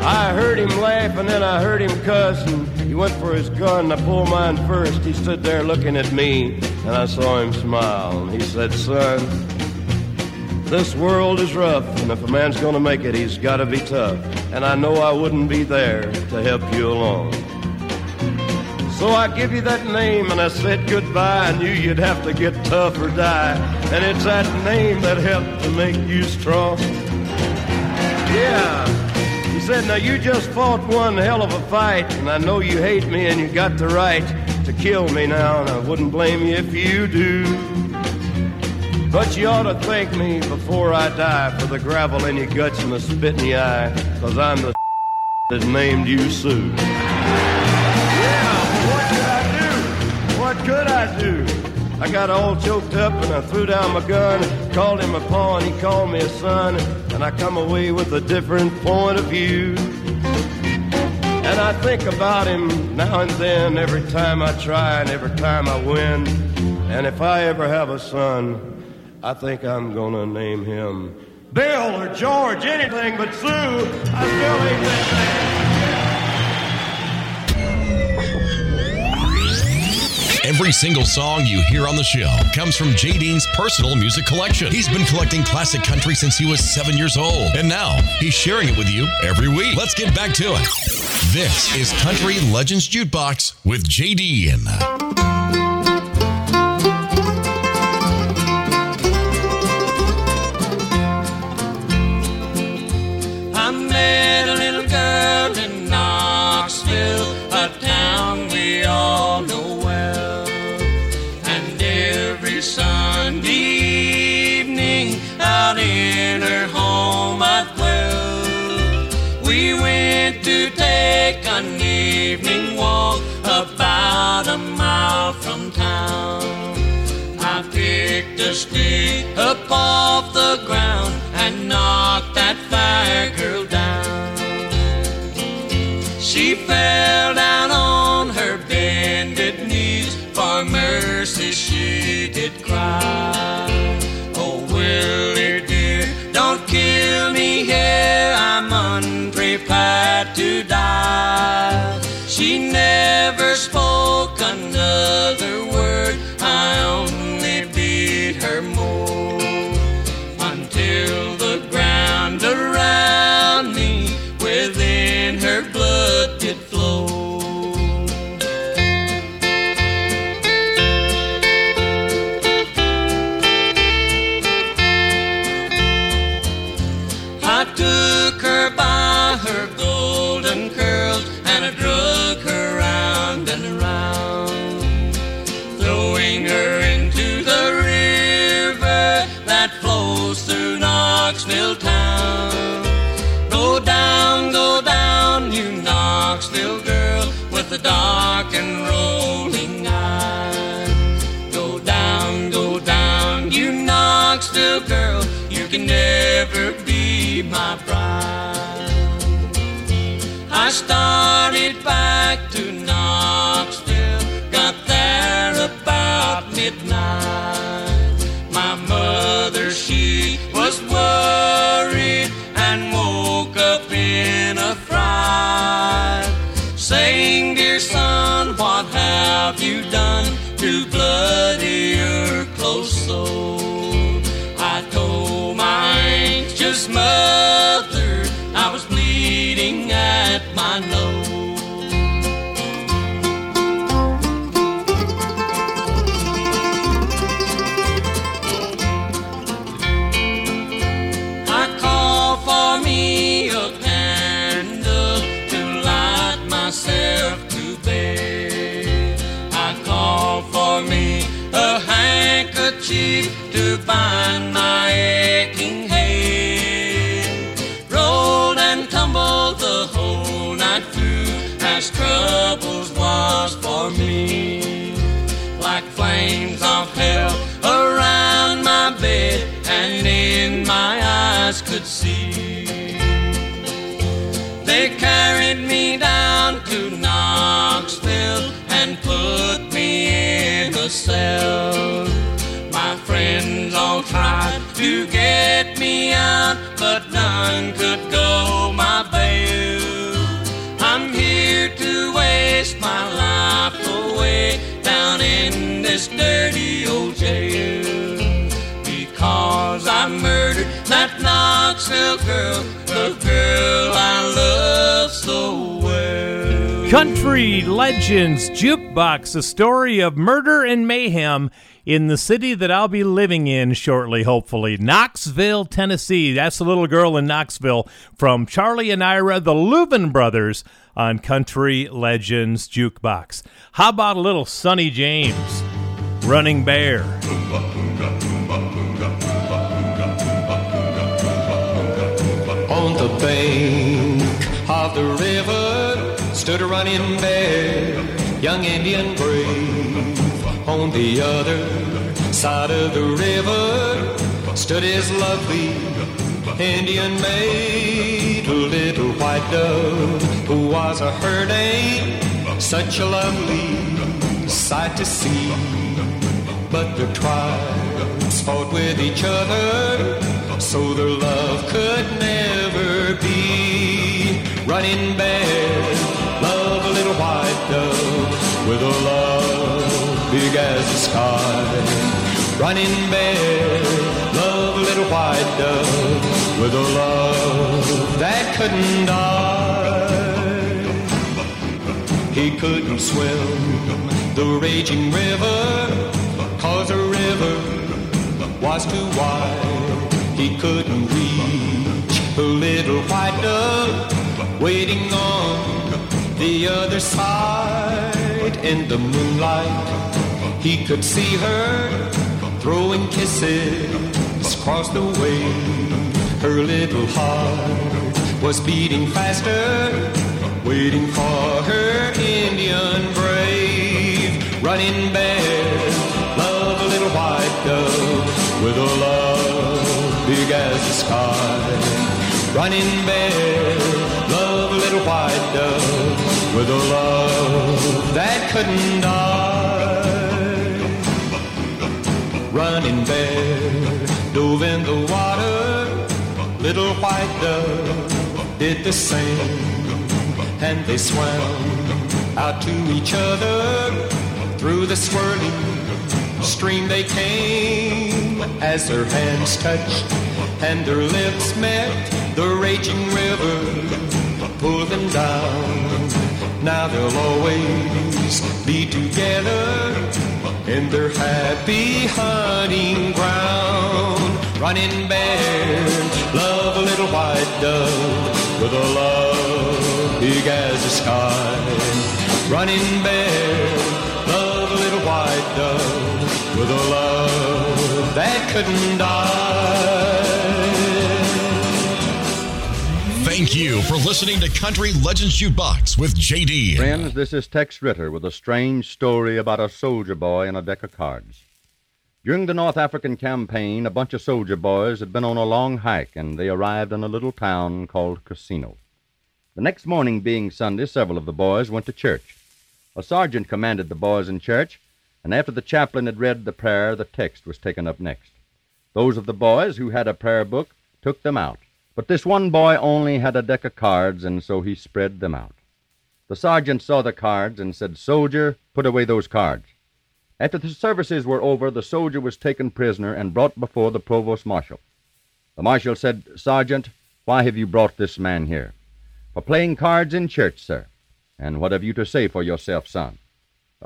I heard him laugh and then I heard him cuss, and he went for his gun. and I pulled mine first. He stood there looking at me, and I saw him smile. And he said, Son, this world is rough, and if a man's gonna make it, he's gotta be tough. And I know I wouldn't be there to help you along. So I give you that name, and I said goodbye. I knew you'd have to get tough or die. And it's that name that helped to make you strong. Yeah. He said, Now you just fought one hell of a fight, and I know you hate me, and you got the right to kill me now, and I wouldn't blame you if you do. But you ought to thank me before I die for the gravel in your guts and the spit in your eye, cause I'm the that named you Sue. Yeah, what could I do? What could I do? I got all choked up and I threw down my gun, called him a paw and he called me a son, and I come away with a different point of view. And I think about him now and then, every time I try and every time I win. And if I ever have a son, I think I'm gonna name him Bill or George, anything but Sue. I still ain't that Every single song you hear on the show comes from Jay Dean's personal music collection. He's been collecting classic country since he was seven years old, and now he's sharing it with you every week. Let's get back to it. This is Country Legends Jukebox with Jay Dean. A stick up off the ground and knocked that fire girl down. She fell down on her bended knees, for mercy she did cry. Never be my bride. I started back to anxious cell. My friends all tried to get me out, but none could go my bail. I'm here to waste my life away down in this dirty old jail. Because I murdered that Knoxville girl, the girl I love so. Country Legends Jukebox, a story of murder and mayhem in the city that I'll be living in shortly, hopefully. Knoxville, Tennessee. That's the little girl in Knoxville from Charlie and Ira, the Louvin brothers, on Country Legends Jukebox. How about a little Sonny James, Running Bear? On the bank of the river stood a running bear, young Indian brave. On the other side of the river stood his lovely Indian maid, a little white dove who was a herding. Such a lovely sight to see. But the tribes fought with each other, so their love could never be. Running a white dove with a love big as the sky. Running bear, love a little white dove with a love that couldn't die. He couldn't swim the raging river, cause the river was too wide. He couldn't reach the little white dove waiting on the other side. In the moonlight, he could see her throwing kisses across the way. Her little heart was beating faster waiting for her Indian brave. Running bear, love a little white dove with a love big as the sky. Running bear, love a little white dove with a love that couldn't die. Running bear, dove in the water, little white dove did the same, and they swam out to each other through the swirling stream they came. As their hands touched and their lips met the raging river pulled them down now they'll always be together in their happy hunting ground running bear love a little white dove with a love big as the sky running bear love a little white dove with a love that couldn't die. Thank you for listening to Country Legends Jukebox with JD. Friends, this is Tex Ritter with a strange story about a soldier boy and a deck of cards. During the North African campaign, a bunch of soldier boys had been on a long hike and they arrived in a little town called Cassino. The next morning, being Sunday, several of the boys went to church. A sergeant commanded the boys in church, and after the chaplain had read the prayer, the text was taken up next. Those of the boys who had a prayer book took them out, but this one boy only had a deck of cards, and so he spread them out. The sergeant saw the cards and said, Soldier, put away those cards. After the services were over, the soldier was taken prisoner and brought before the provost marshal. The marshal said, Sergeant, why have you brought this man here? For playing cards in church, sir. And what have you to say for yourself, son?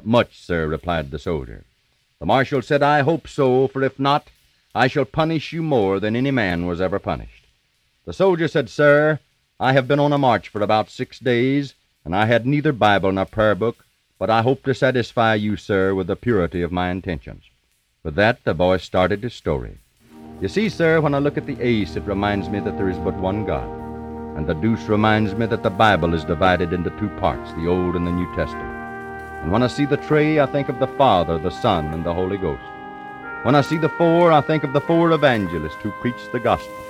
Much, sir, replied the soldier. The marshal said, I hope so, for if not, I shall punish you more than any man was ever punished. The soldier said, Sir, I have been on a march for about six days, and I had neither Bible nor prayer book, but I hope to satisfy you, sir, with the purity of my intentions. With that, the boy started his story. You see, sir, when I look at the ace, it reminds me that there is but one God. And the deuce reminds me that the Bible is divided into two parts, the Old and the New Testament. And when I see the tree, I think of the Father, the Son, and the Holy Ghost. When I see the four, I think of the four evangelists who preached the gospel.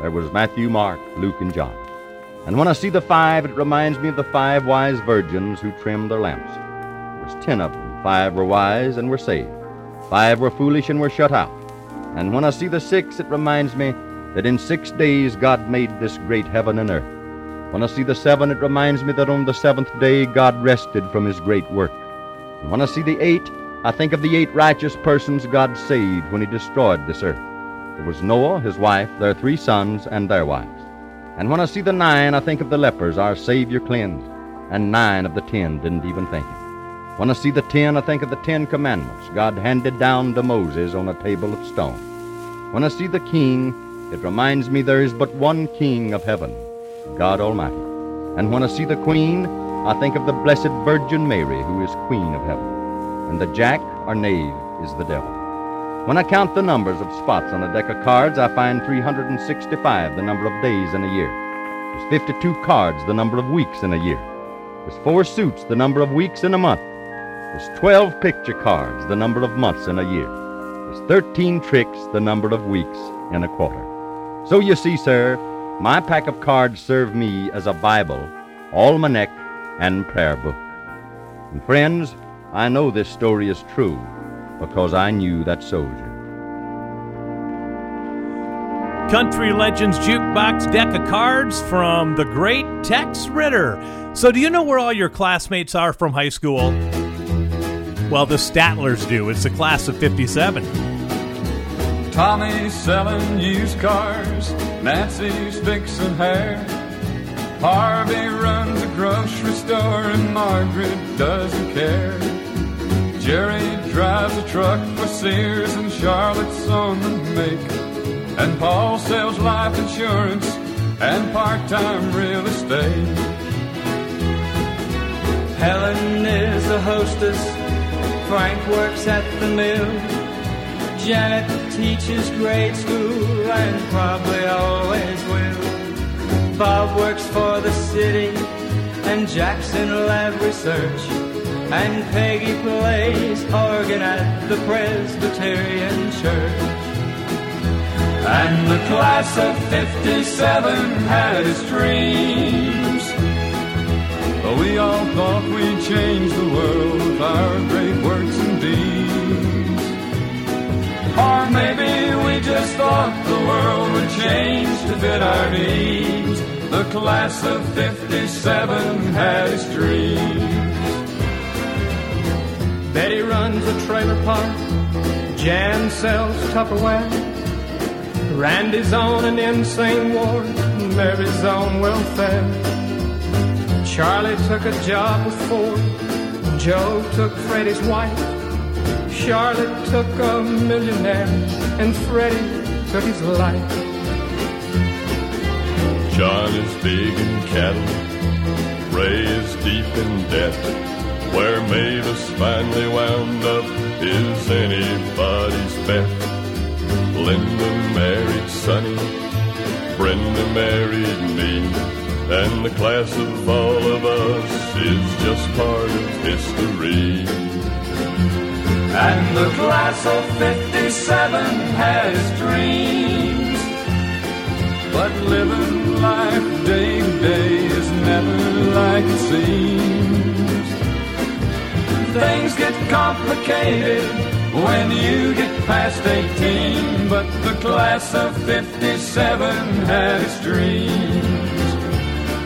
There was Matthew, Mark, Luke, and John. And when I see the five, it reminds me of the five wise virgins who trimmed their lamps. There was ten of them. Five were wise and were saved. Five were foolish and were shut out. And when I see the six, it reminds me that in six days God made this great heaven and earth. When I see the seven, it reminds me that on the seventh day God rested from his great work. And when I see the eight, I think of the eight righteous persons God saved when he destroyed this earth. There was Noah, his wife, their three sons, and their wives. And when I see the nine, I think of the lepers our Savior cleansed, and nine of the ten didn't even think him. When I see the ten, I think of the Ten Commandments God handed down to Moses on a table of stone. When I see the king, it reminds me there is but one king of heaven, God Almighty. And when I see the queen, I think of the Blessed Virgin Mary, who is queen of heaven. And the jack or knave is the devil. When I count the numbers of spots on a deck of cards, I find 365, the number of days in a year. There's 52 cards, the number of weeks in a year. There's four suits, the number of weeks in a month. There's 12 picture cards, the number of months in a year. There's 13 tricks, the number of weeks in a quarter. So you see, sir, my pack of cards serve me as a Bible, almanac, and prayer book. And friends, I know this story is true because I knew that soldier. Country Legends Jukebox deck of cards from the great Tex Ritter. So, do you know where all your classmates are from high school? Well, the Statlers do. It's the class of 57. Tommy's selling used cars, Nancy's fixing hair. Harvey runs a grocery store, and Margaret doesn't care. Jerry drives a truck for Sears, and Charlotte's on the make. And Paul sells life insurance and part time real estate. Helen is a hostess. Frank works at the mill. Janet teaches grade school and probably always will. Bob works for the city and Jackson Lab Research. And Peggy plays organ at the Presbyterian Church. And the class of 57 had its dreams. But we all thought we'd change the world with our great works and deeds. Or maybe we just thought the world would change to fit our needs. The class of 57 had its dreams. Betty runs a trailer park. Jan sells Tupperware. Randy's on an insane ward. Mary's on welfare. Charlie took a job with Ford. Joe took Freddie's wife. Charlotte took a millionaire. And Freddie took his life. John is big in cattle. Ray is deep in debt. Where Mavis finally wound up is anybody's bet. Linda married Sonny. Brenda married me. And the class of all of us is just part of history. And the class of 57 has dreams. But living life day to day is never like it seems. Things get complicated when you get past 18, but the class of 57 had its dreams.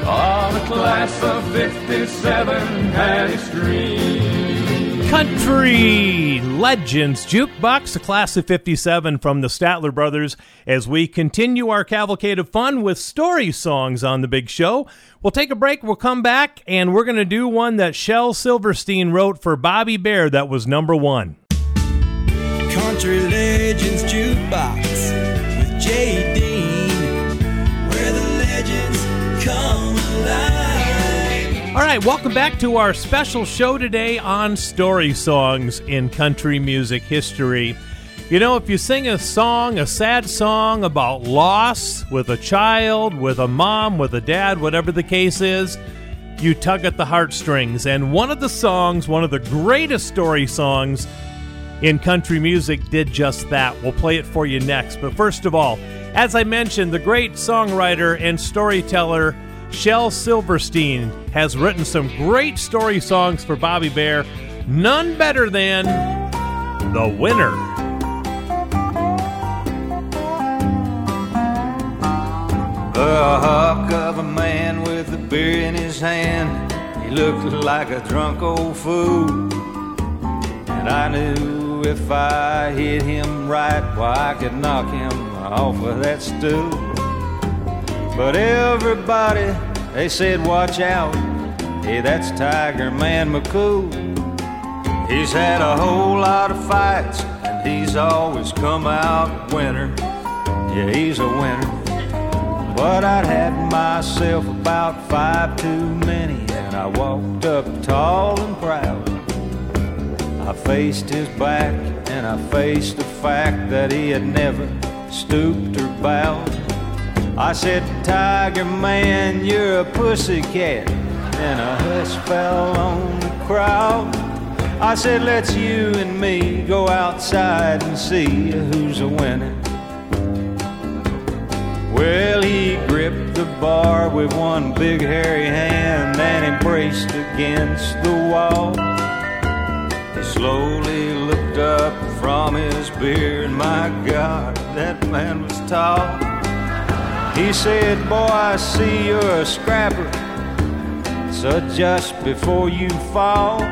Oh, the class of 57 had its dreams. Country Legends Jukebox, the class of 57 from the Statler Brothers, as we continue our cavalcade of fun with story songs on the big show. We'll take a break, we'll come back, and we're going to do one that Shel Silverstein wrote for Bobby Bare that was number one. Country Legends Jukebox with Jay All right, welcome back to our special show today on story songs in country music history. You know, if you sing a song, a sad song about loss with a child, with a mom, with a dad, whatever the case is, you tug at the heartstrings. And one of the songs, one of the greatest story songs in country music, did just that. We'll play it for you next. But first of all, as I mentioned, the great songwriter and storyteller Shel Silverstein has written some great story songs for Bobby Bare. None better than The Winner. A hawk of a man with a beer in his hand. He looked like a drunk old fool. And I knew if I hit him right, why I could knock him off of that stool. But everybody, they said, watch out. Hey, that's Tiger Man McCool. He's had a whole lot of fights, and he's always come out winner. Yeah, he's a winner. But I'd had myself about five too many, and I walked up tall and proud. I faced his back, and I faced the fact that he had never stooped or bowed. I said, Tiger Man, you're a pussycat. And a hush fell on the crowd. I said, let's you and me go outside and see who's a winner. Well, he gripped the bar with one big hairy hand and embraced against the wall. He slowly looked up from his beer, and my God, that man was tall. He said, Boy, I see you're a scrapper. So just before you fall,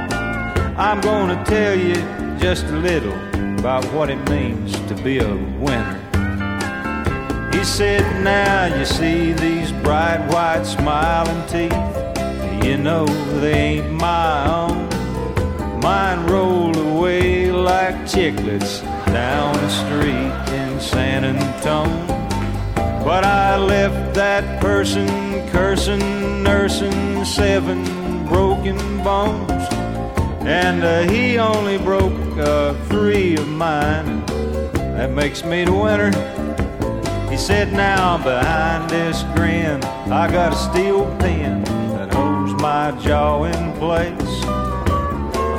I'm gonna tell you just a little about what it means to be a winner. He said, Now you see these bright white smiling teeth. You know they ain't my own. Mine rolled away like chiclets down the street in San Antone. But I left that person cursing, nursing seven broken bones. And uh, he only broke uh, three of mine. That makes me the winner. He said, Now behind this grin, I got a steel pen that holds my jaw in place.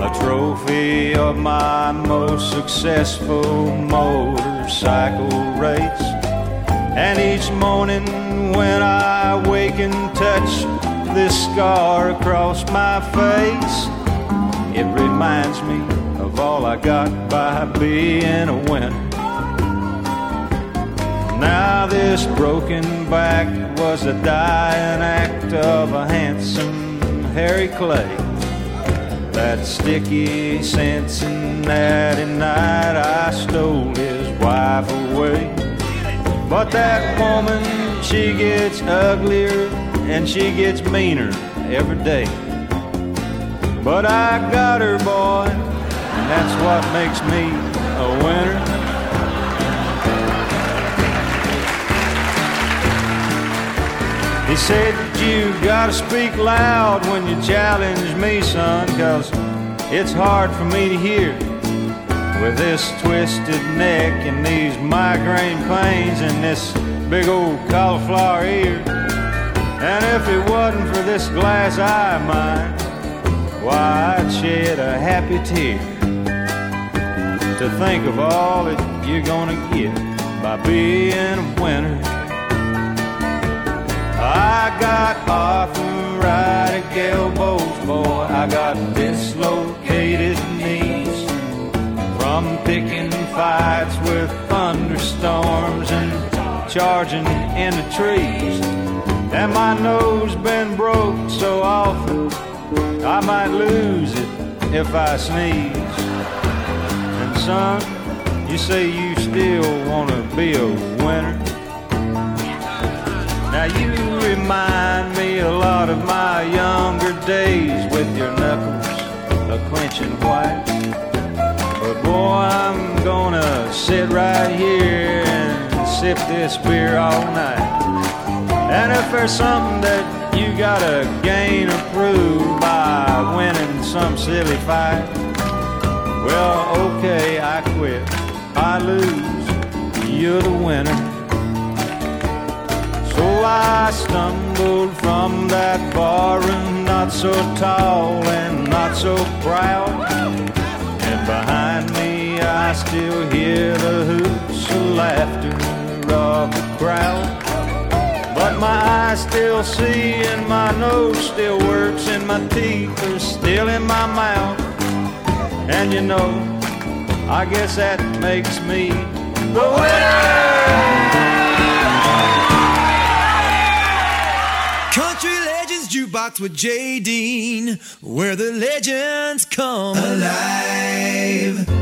A trophy of my most successful motorcycle race. And each morning when I wake and touch this scar across my face, it reminds me of all I got by being a winner. Now this broken back was a dying act of a handsome Harry Clay. That sticky Cincinnati night I stole his wife away. But that woman, she gets uglier and she gets meaner every day. But I got her, boy, and that's what makes me a winner. He said, You gotta speak loud when you challenge me, son, cause it's hard for me to hear with this twisted neck and these migraine pains and this big old cauliflower ear. And if it wasn't for this glass eye of mine, why, I'd shed a happy tear to think of all that you're gonna get by being a winner. I got arthritic elbows, boy. I got dislocated knees from picking fights with thunderstorms and charging in the trees. And my nose been broke so often I might lose it if I sneeze. And son, you say you still wanna be a winner. Now you remind me a lot of my younger days with your knuckles a clenching white. Boy, I'm gonna sit right here and sip this beer all night. And if there's something that you gotta gain or prove by winning some silly fight, well, okay, I quit. I lose. You're the winner. So I stumbled from that barroom, not so tall and not so proud. And behind I still hear the hoots and laughter of the crowd. But my eyes still see, and my nose still works, and my teeth are still in my mouth. And you know, I guess that makes me the winner. Country Legends Jukebox with Jay Dean, where the legends come alive.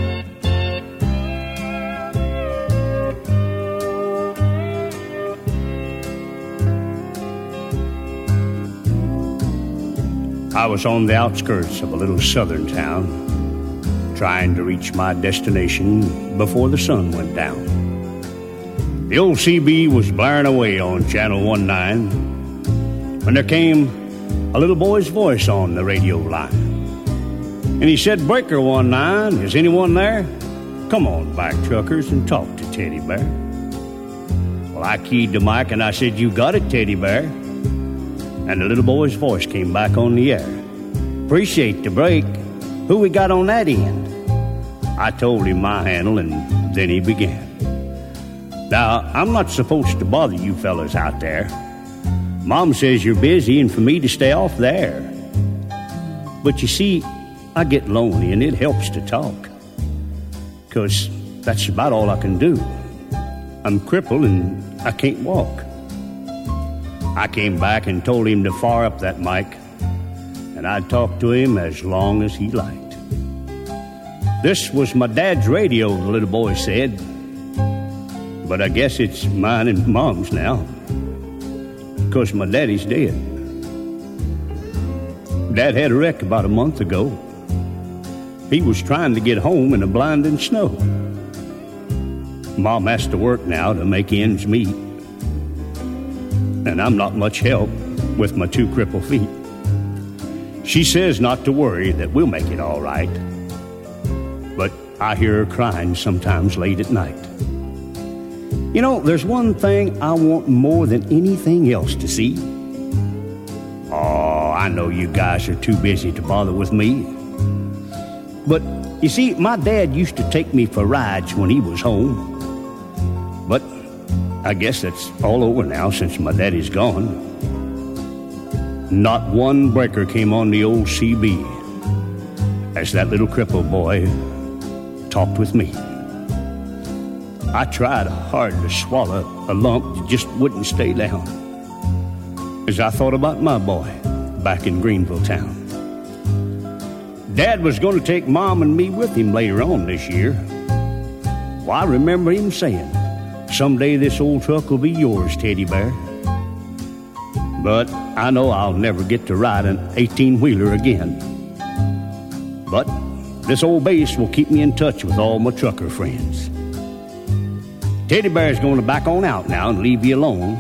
I was on the outskirts of a little southern town, trying to reach my destination before the sun went down. The old CB was blaring away on Channel 19 when there came a little boy's voice on the radio line. And he said, Breaker 19, is anyone there? Come on back, truckers, and talk to Teddy Bear. Well, I keyed the mic and I said, You got it, Teddy Bear. And the little boy's voice came back on the air. Appreciate the break. Who we got on that end? I told him my handle, and then he began. Now, I'm not supposed to bother you fellas out there. Mom says you're busy and for me to stay off there. But you see, I get lonely and it helps to talk. Because that's about all I can do. I'm crippled and I can't walk. I came back and told him to fire up that mic, and I'd talk to him as long as he liked. This was my dad's radio, the little boy said. But I guess it's mine and mom's now. Because my daddy's dead. Dad had a wreck about a month ago. He was trying to get home in the blinding snow. Mom has to work now to make ends meet and I'm not much help with my two crippled feet. She says not to worry, that we'll make it all right. But I hear her crying sometimes late at night. You know, there's one thing I want more than anything else to see. Oh, I know you guys are too busy to bother with me. But you see, my dad used to take me for rides when he was home. I guess that's all over now since my daddy's gone. Not one breaker came on the old CB as that little cripple boy talked with me. I tried hard to swallow a lump that just wouldn't stay down as I thought about my boy back in Greenville town. Dad was going to take Mom and me with him later on this year. Well, I remember him saying, Someday this old truck will be yours, Teddy Bear. But I know I'll never get to ride an 18 wheeler again. But this old base will keep me in touch with all my trucker friends. Teddy Bear's going to back on out now and leave you alone,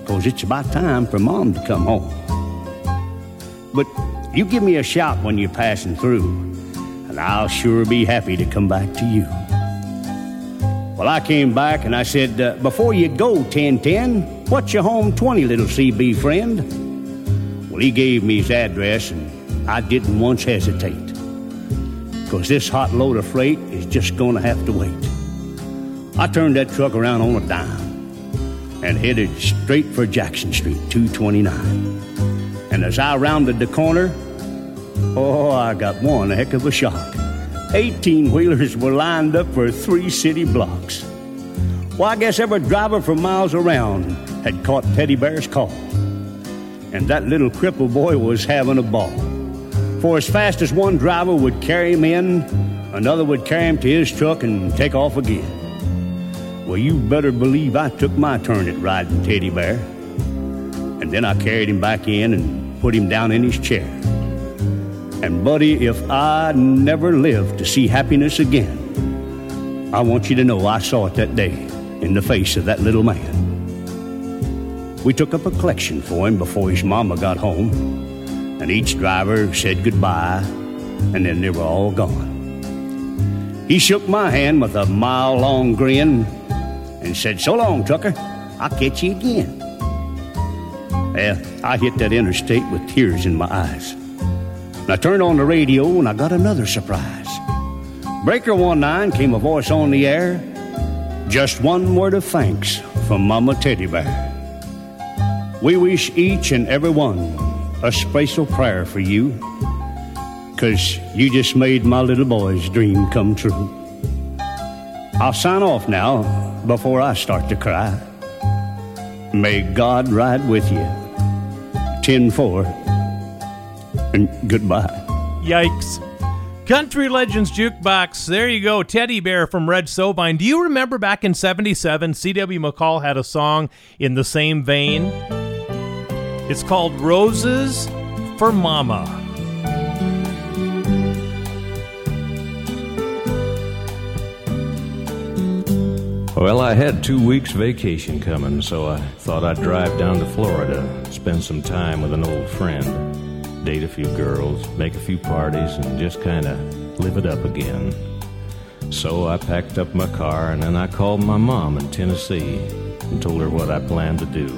because it's about time for Mom to come home. But you give me a shout when you're passing through, and I'll sure be happy to come back to you. Well, I came back and I said, uh, Before you go, 1010, what's your home 20, little CB friend? Well, he gave me his address, and I didn't once hesitate. Because this hot load of freight is just going to have to wait. I turned that truck around on a dime and headed straight for Jackson Street, 229. And as I rounded the corner, oh, I got one heck of a shock. 18 wheelers were lined up for three city blocks. Well, I guess every driver for miles around had caught Teddy Bear's call. And that little cripple boy was having a ball. For as fast as one driver would carry him in, another would carry him to his truck and take off again. Well, you better believe I took my turn at riding Teddy Bear. And then I carried him back in and put him down in his chair. And, buddy, if I never live to see happiness again, I want you to know I saw it that day in the face of that little man. We took up a collection for him before his mama got home, and each driver said goodbye, and then they were all gone. He shook my hand with a mile long grin and said, So long, trucker. I'll catch you again. Well, I hit that interstate with tears in my eyes. And I turned on the radio and I got another surprise. Breaker 19 came a voice on the air. Just one word of thanks from Mama Teddy Bear. We wish each and every one a special prayer for you, because you just made my little boy's dream come true. I'll sign off now before I start to cry. May God ride with you. 10 4 and goodbye. Yikes. Country Legends Jukebox. There you go. Teddy Bear from Red Sovine. Do you remember back in 77, C.W. McCall had a song in the same vein? It's called Roses for Mama. Well, I had two weeks vacation coming, so I thought I'd drive down to Florida, spend some time with an old friend, date a few girls, make a few parties, and just kind of live it up again. So I packed up my car and then I called my mom in Tennessee and told her what I planned to do.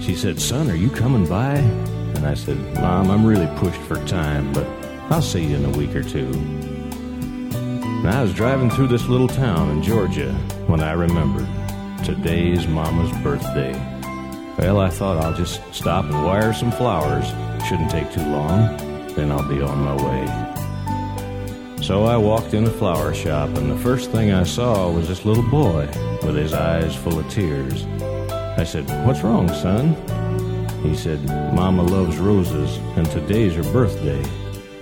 She said, Son, are you coming by? And I said, Mom, I'm really pushed for time, but I'll see you in a week or two. And I was driving through this little town in Georgia when I remembered today's Mama's birthday. Well, I thought I'll just stop and wire some flowers. Shouldn't take too long, then I'll be on my way. So I walked in a flower shop, and the first thing I saw was this little boy with his eyes full of tears. I said, What's wrong, son? He said, Mama loves roses, and today's her birthday,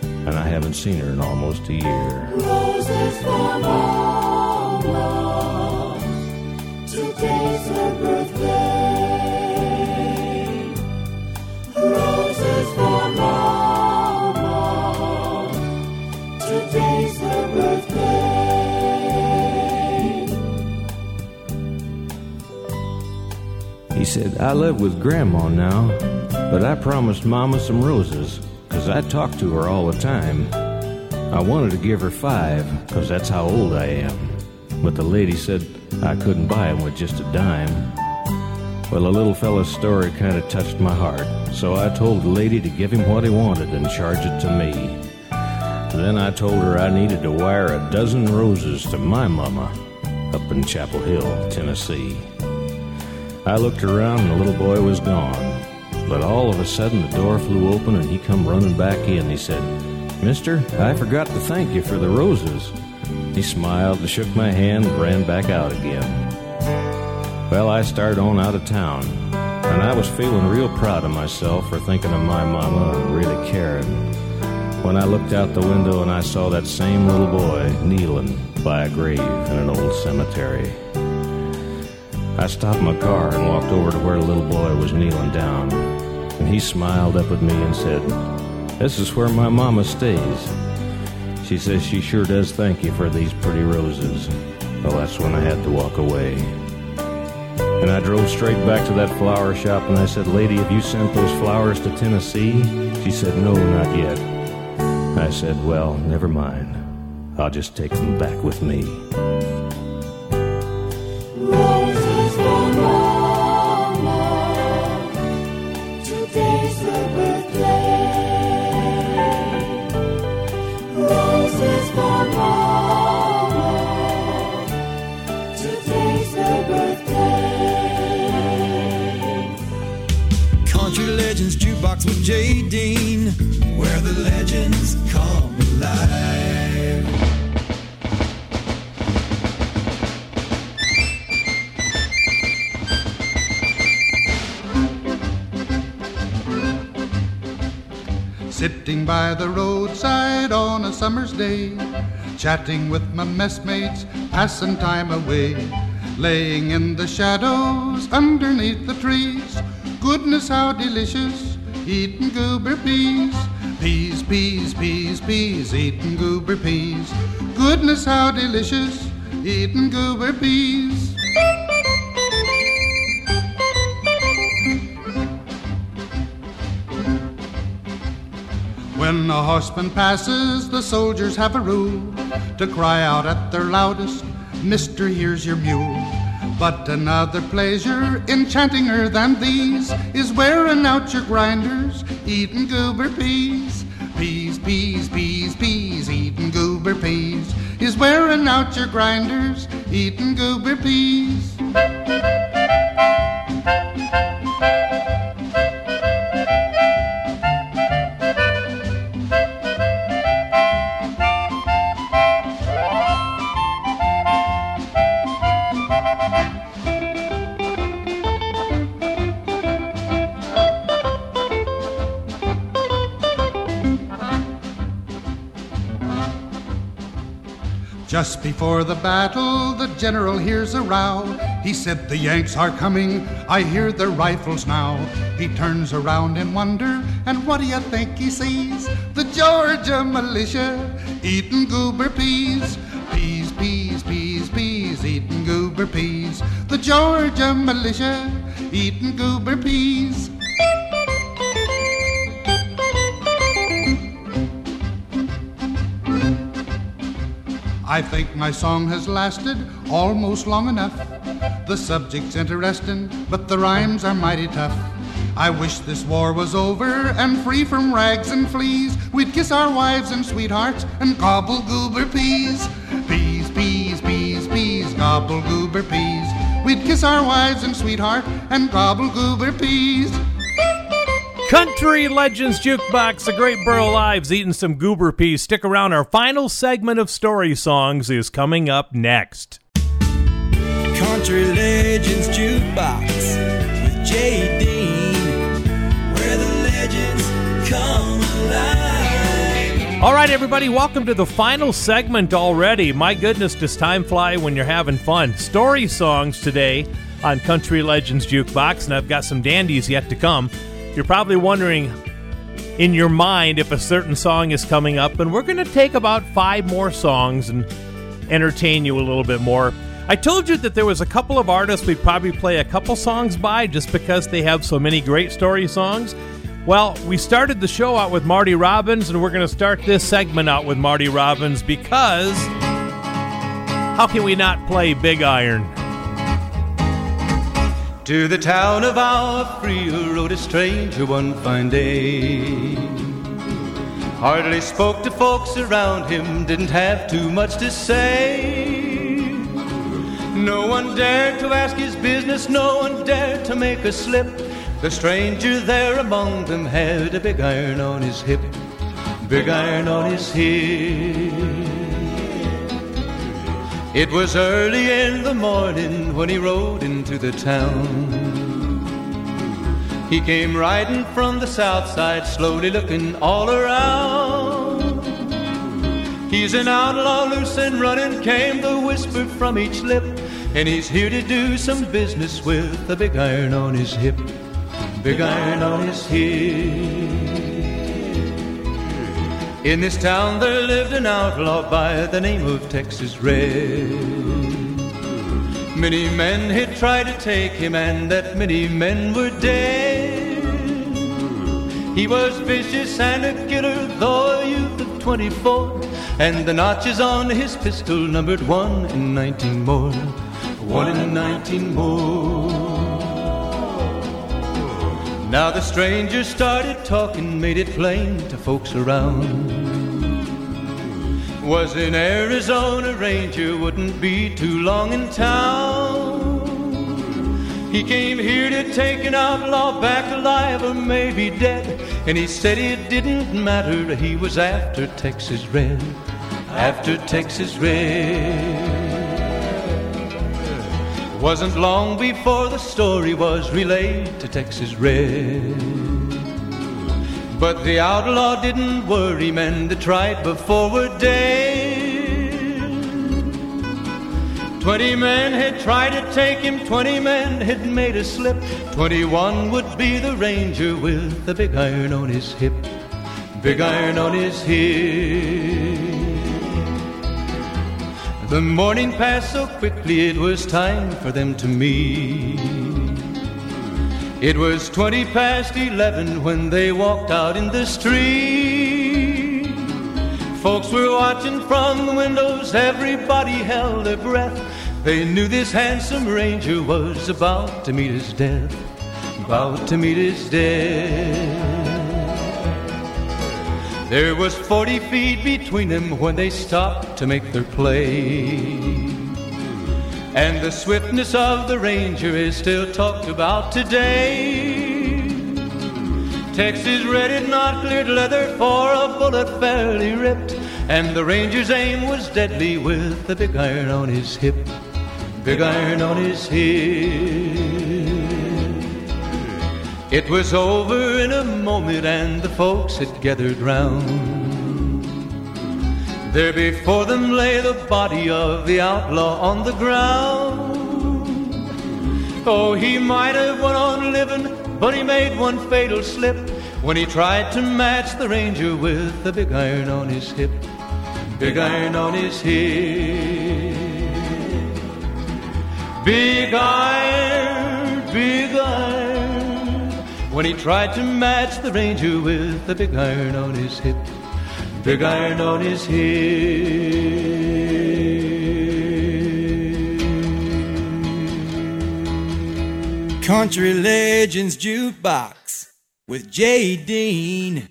and I haven't seen her in almost a year. Roses for Mama. Today's her birthday. Said, I live with Grandma now, but I promised Mama some roses, 'cause I talk to her all the time. I wanted to give her five, 'cause that's how old I am. But the lady said I couldn't buy 'em with just a dime. Well, the little fella's story kind of touched my heart, so I told the lady to give him what he wanted and charge it to me. Then I told her I needed to wire a dozen roses to my mama up in Chapel Hill, Tennessee. I looked around and the little boy was gone. But all of a sudden the door flew open and he come running back in. He said, Mister, I forgot to thank you for the roses. He smiled and shook my hand and ran back out again. Well, I started on out of town, and I was feeling real proud of myself for thinking of my mama and really caring. When I looked out the window and I saw that same little boy kneeling by a grave in an old cemetery. I stopped my car and walked over to where the little boy was kneeling down, and he smiled up at me and said, This is where my mama stays. She says she sure does thank you for these pretty roses. Well, that's when I had to walk away. And I drove straight back to that flower shop and I said, Lady, have you sent those flowers to Tennessee? She said, No, not yet. I said, Well, never mind. I'll just take them back with me. Where the legends come alive. Sitting by the roadside on a summer's day, chatting with my messmates, passing time away, laying in the shadows underneath the trees. Goodness, how delicious, eating goober peas. Peas, peas, peas, peas, eating goober peas. Goodness, how delicious, eating goober peas. When a horseman passes, the soldiers have a rule to cry out at their loudest, Mister, here's your mule. But another pleasure enchantinger than these is wearing out your grinders, eating goober peas. Peas, peas, peas, peas, eating goober peas is wearing out your grinders, eating goober peas. Just before the battle, the general hears a row. He said, The Yanks are coming, I hear their rifles now. He turns around in wonder, and what do you think he sees? The Georgia militia eating goober peas. Peas, peas, peas, peas, eating goober peas. The Georgia militia eating goober peas. I think my song has lasted almost long enough. The subject's interesting, but the rhymes are mighty tough. I wish this war was over and free from rags and fleas. We'd kiss our wives and sweethearts and gobble goober peas. Peas, peas, peas, peas, gobble goober peas. We'd kiss our wives and sweetheart and gobble goober peas. Country Legends Jukebox, the Great Burl Ives, eating some goober peas. Stick around. Our final segment of story songs is coming up next. Country Legends Jukebox with Jay Dean, where the legends come alive. All right, everybody, welcome to the final segment already. My goodness, does time fly when you're having fun? Story songs today on Country Legends Jukebox, and I've got some dandies yet to come. You're probably wondering in your mind if a certain song is coming up, and we're going to take about five more songs and entertain you a little bit more. I told you that there was a couple of artists we'd probably play a couple songs by just because they have so many great story songs. Well, we started the show out with Marty Robbins, and we're going to start this segment out with Marty Robbins because how can we not play Big Iron? To the town of Agua Fria rode a stranger one fine day. Hardly spoke to folks around him, didn't have too much to say. No one dared to ask his business, no one dared to make a slip. The stranger there among them had a big iron on his hip, big iron on his hip. It was early in the morning when he rode into the town. He came riding from the south side, slowly looking all around. He's an outlaw, loose and running, came the whisper from each lip. And he's here to do some business with a big iron on his hip, big iron on his hip. In this town there lived an outlaw by the name of Texas Red. Many men had tried to take him, and that many men were dead. He was vicious and a killer, though a youth of 24, and the notches on his pistol numbered one in 19 more, one in 19 more. Now the stranger started talking, made it plain to folks around. Was an Arizona Ranger, wouldn't be too long in town. He came here to take an outlaw back alive or maybe dead. And he said it didn't matter, he was after Texas Red, after Texas Red. Wasn't long before the story was relayed to Texas Red. But the outlaw didn't worry men that tried before were dead. Twenty men had tried to take him, twenty men had made a slip. Twenty-one would be the ranger with the big iron on his hip, big iron on his hip. The morning passed so quickly, it was time for them to meet. It was twenty past eleven when they walked out in the street. Folks were watching from the windows, everybody held their breath. They knew this handsome ranger was about to meet his death, about to meet his death. There was 40 feet between them when they stopped to make their play. And the swiftness of the ranger is still talked about today. Texas red had not cleared leather for a bullet fairly ripped. And the ranger's aim was deadly with the big iron on his hip. Big iron on his hip. It was over in a moment, and the folks had gathered round. There before them lay the body of the outlaw on the ground. Oh, he might have went on living, but he made one fatal slip when he tried to match the ranger with the big iron on his hip. Big iron on his hip. Big iron, big iron when he tried to match the ranger with the big iron on his hip, big iron on his hip. Country Legends Jukebox with Jay Dean,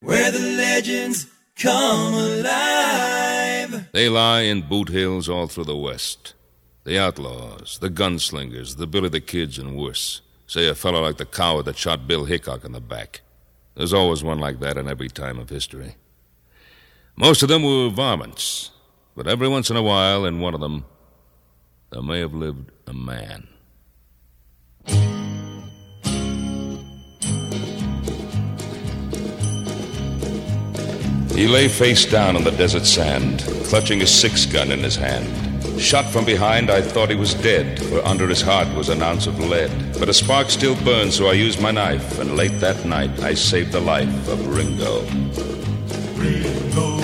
where the legends come alive. They lie in boot hills all through the West. The outlaws, the gunslingers, the Billy the Kids, and worse. Say a fellow like the coward that shot Bill Hickok in the back. There's always one like that in every time of history. Most of them were varmints, but every once in a while, in one of them, there may have lived a man. He lay face down on the desert sand, clutching a six gun in his hand. Shot from behind, I thought he was dead, for under his heart was an ounce of lead. But a spark still burned, so I used my knife, and late that night I saved the life of Ringo. Ringo,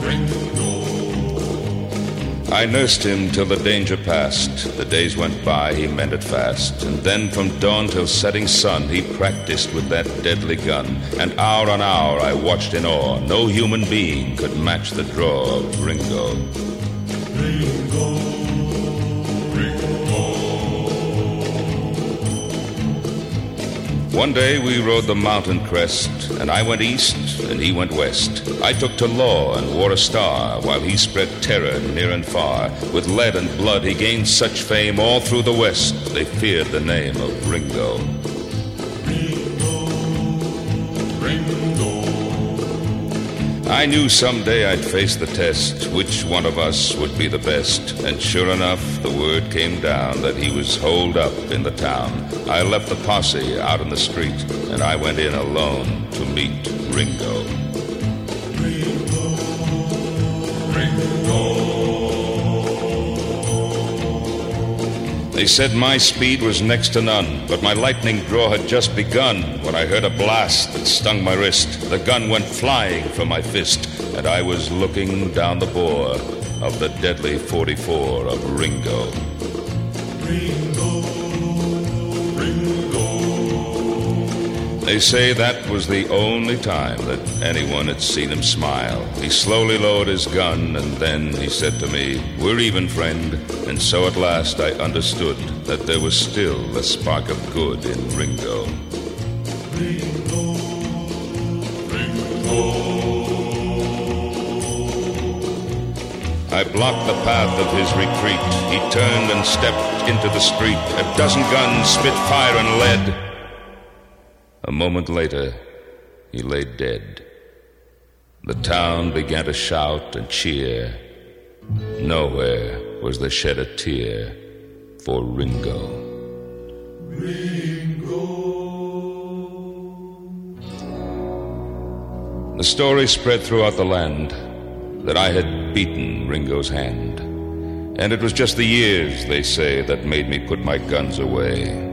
Ringo. I nursed him till the danger passed. The days went by, he mended fast. And then from dawn till setting sun, he practiced with that deadly gun. And hour on hour I watched in awe. No human being could match the draw of Ringo. One day we rode the mountain crest, and I went east and he went west. I took to law and wore a star, while he spread terror near and far. With lead and blood he gained such fame all through the west, they feared the name of Ringo. I knew someday I'd face the test, which one of us would be the best. And sure enough, the word came down that he was holed up in the town. I left the posse out in the street, and I went in alone to meet Ringo. They said my speed was next to none, but my lightning draw had just begun when I heard a blast that stung my wrist. The gun went flying from my fist, and I was looking down the bore of the deadly 44 of Ringo. They say that was the only time that anyone had seen him smile. He slowly lowered his gun, and then he said to me, We're even, friend. And so at last I understood that there was still a spark of good in Ringo. Ringo, Ringo. I blocked the path of his retreat. He turned and stepped into the street. A dozen guns spit fire and lead. A moment later, he lay dead. The town began to shout and cheer. Nowhere was there shed a tear for Ringo. Ringo. The story spread throughout the land that I had beaten Ringo's hand. And it was just the years, they say, that made me put my guns away.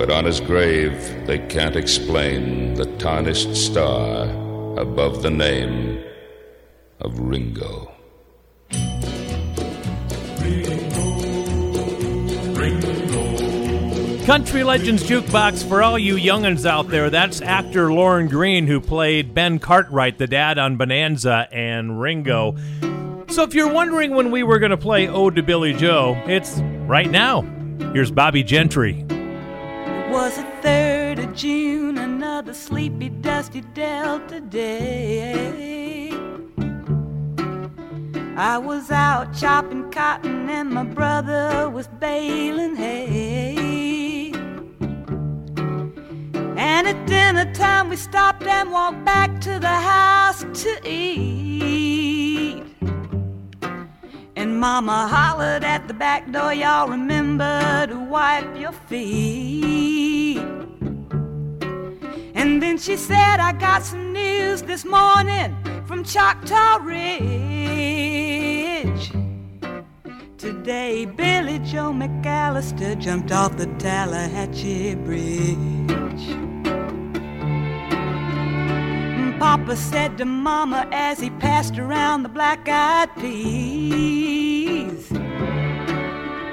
But on his grave, they can't explain the tarnished star above the name of Ringo. Country Legends Jukebox for all you young'uns out there. That's actor Lorne Greene who played Ben Cartwright, the dad on Bonanza and Ringo. So if you're wondering when we were going to play Ode to Billie Joe, it's right now. Here's Bobbie Gentry. Was the 3rd of June, another sleepy, dusty Delta day. I was out chopping cotton and my brother was baling hay. And at dinner time we stopped and walked back to the house to eat. And mama hollered at the back door, y'all remember to wipe your feet. And then she said, I got some news this morning from Choctaw Ridge. Today, Billie Joe McAllister jumped off the Tallahatchie Bridge. Papa said to Mama as he passed around the black eyed peas.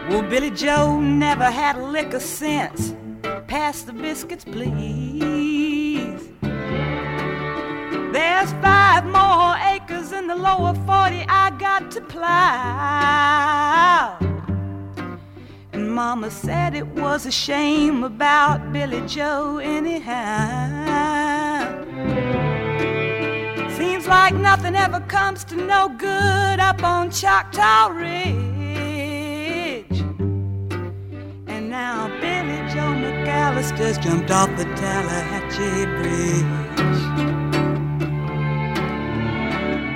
Well, Billie Joe never had a lick of sense. Pass the biscuits, please. There's five more acres in the lower 40 I got to plow. And Mama said it was a shame about Billie Joe, anyhow. Seems like nothing ever comes to no good up on Choctaw Ridge. And now Billie Joe McAllister's jumped off the Tallahatchie Bridge.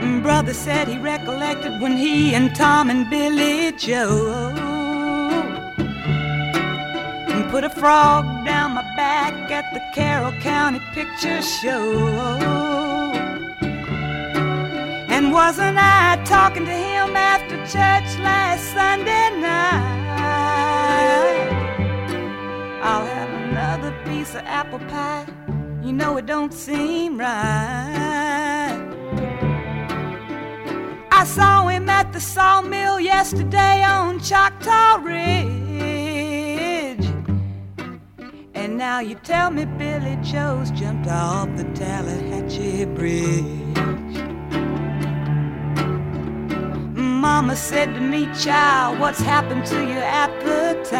Mm, brother said he recollected when he and Tom and Billie Joe put a frog down my back at the Carroll County Picture Show. And wasn't I talking to him after church last Sunday night? I'll have another piece of apple pie. You know it don't seem right. I saw him at the sawmill yesterday on Choctaw Ridge. And now you tell me Billie Joe's jumped off the Tallahatchie Bridge. Mama said to me, child, what's happened to your appetite?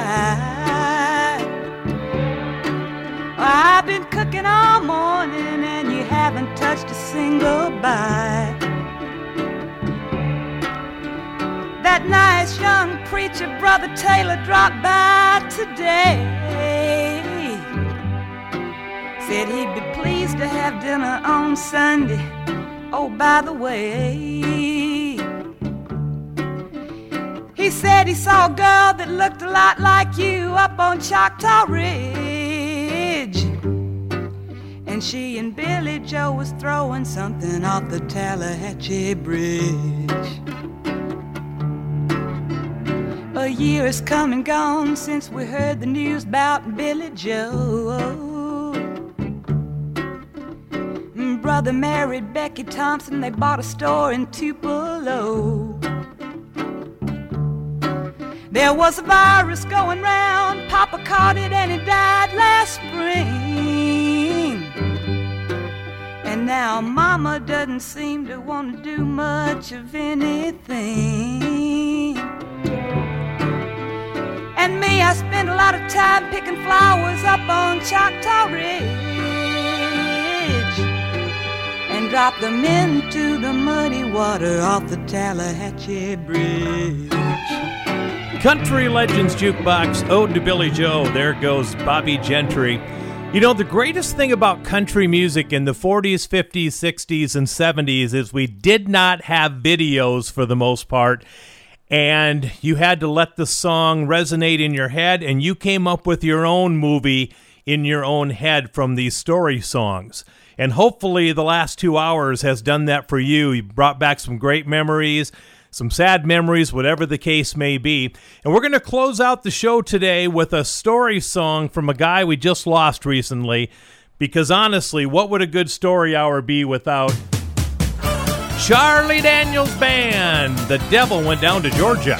I've been cooking all morning and you haven't touched a single bite. That nice young preacher, Brother Taylor, dropped by today. Said he'd be pleased to have dinner on Sunday. Oh, by the way, he said he saw a girl that looked a lot like you up on Choctaw Ridge. And she and Billie Joe was throwing something off the Tallahatchie Bridge. A year has come and gone since we heard the news about Billie Joe. Brother married Becky Thompson, they bought a store in Tupelo. There was a virus going round, Papa caught it and he died last spring. And now Mama doesn't seem to want to do much of anything. And me, I spend a lot of time picking flowers up on Choctaw Ridge and drop them into the muddy water off the Tallahatchie Bridge. Country Legends Jukebox, Ode to Billie Joe. There goes Bobbie Gentry. You know, the greatest thing about country music in the 40s, 50s, 60s, and 70s is we did not have videos for the most part. And you had to let the song resonate in your head, and you came up with your own movie in your own head from these story songs. And hopefully, the last two hours has done that for you. You brought back some great memories, some sad memories, whatever the case may be. And we're going to close out the show today with a story song from a guy we just lost recently. Because honestly, what would a good story hour be without Charlie Daniels Band? The devil went down to Georgia.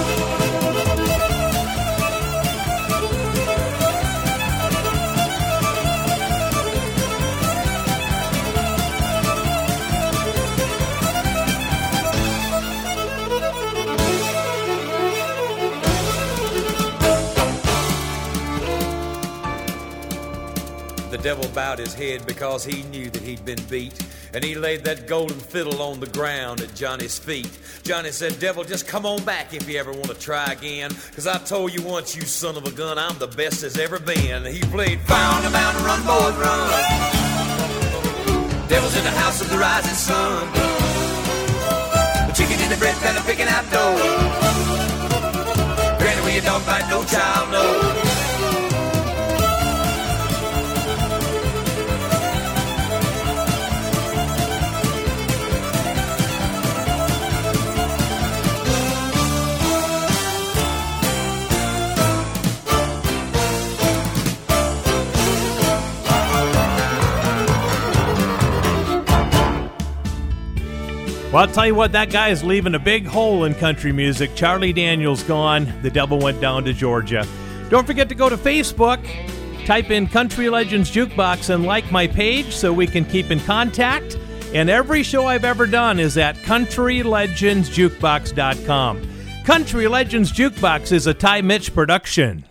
Devil bowed his head because he knew that he'd been beat. And he laid that golden fiddle on the ground at Johnny's feet. Johnny said, Devil, just come on back if you ever want to try again. Cause I told you once, you son of a gun, I'm the best there's ever been. He played Found a Mountain Run, Run. Devil's in the house of the rising sun. The chicken in the bread pan picking out dough. Granny, where you don't bite no child, no. Well, I'll tell you what, that guy is leaving a big hole in country music. Charlie Daniels gone. The devil went down to Georgia. Don't forget to go to Facebook, type in Country Legends Jukebox, and like my page so we can keep in contact. And every show I've ever done is at CountryLegendsJukebox.com. Country Legends Jukebox is a Ty Mitch production.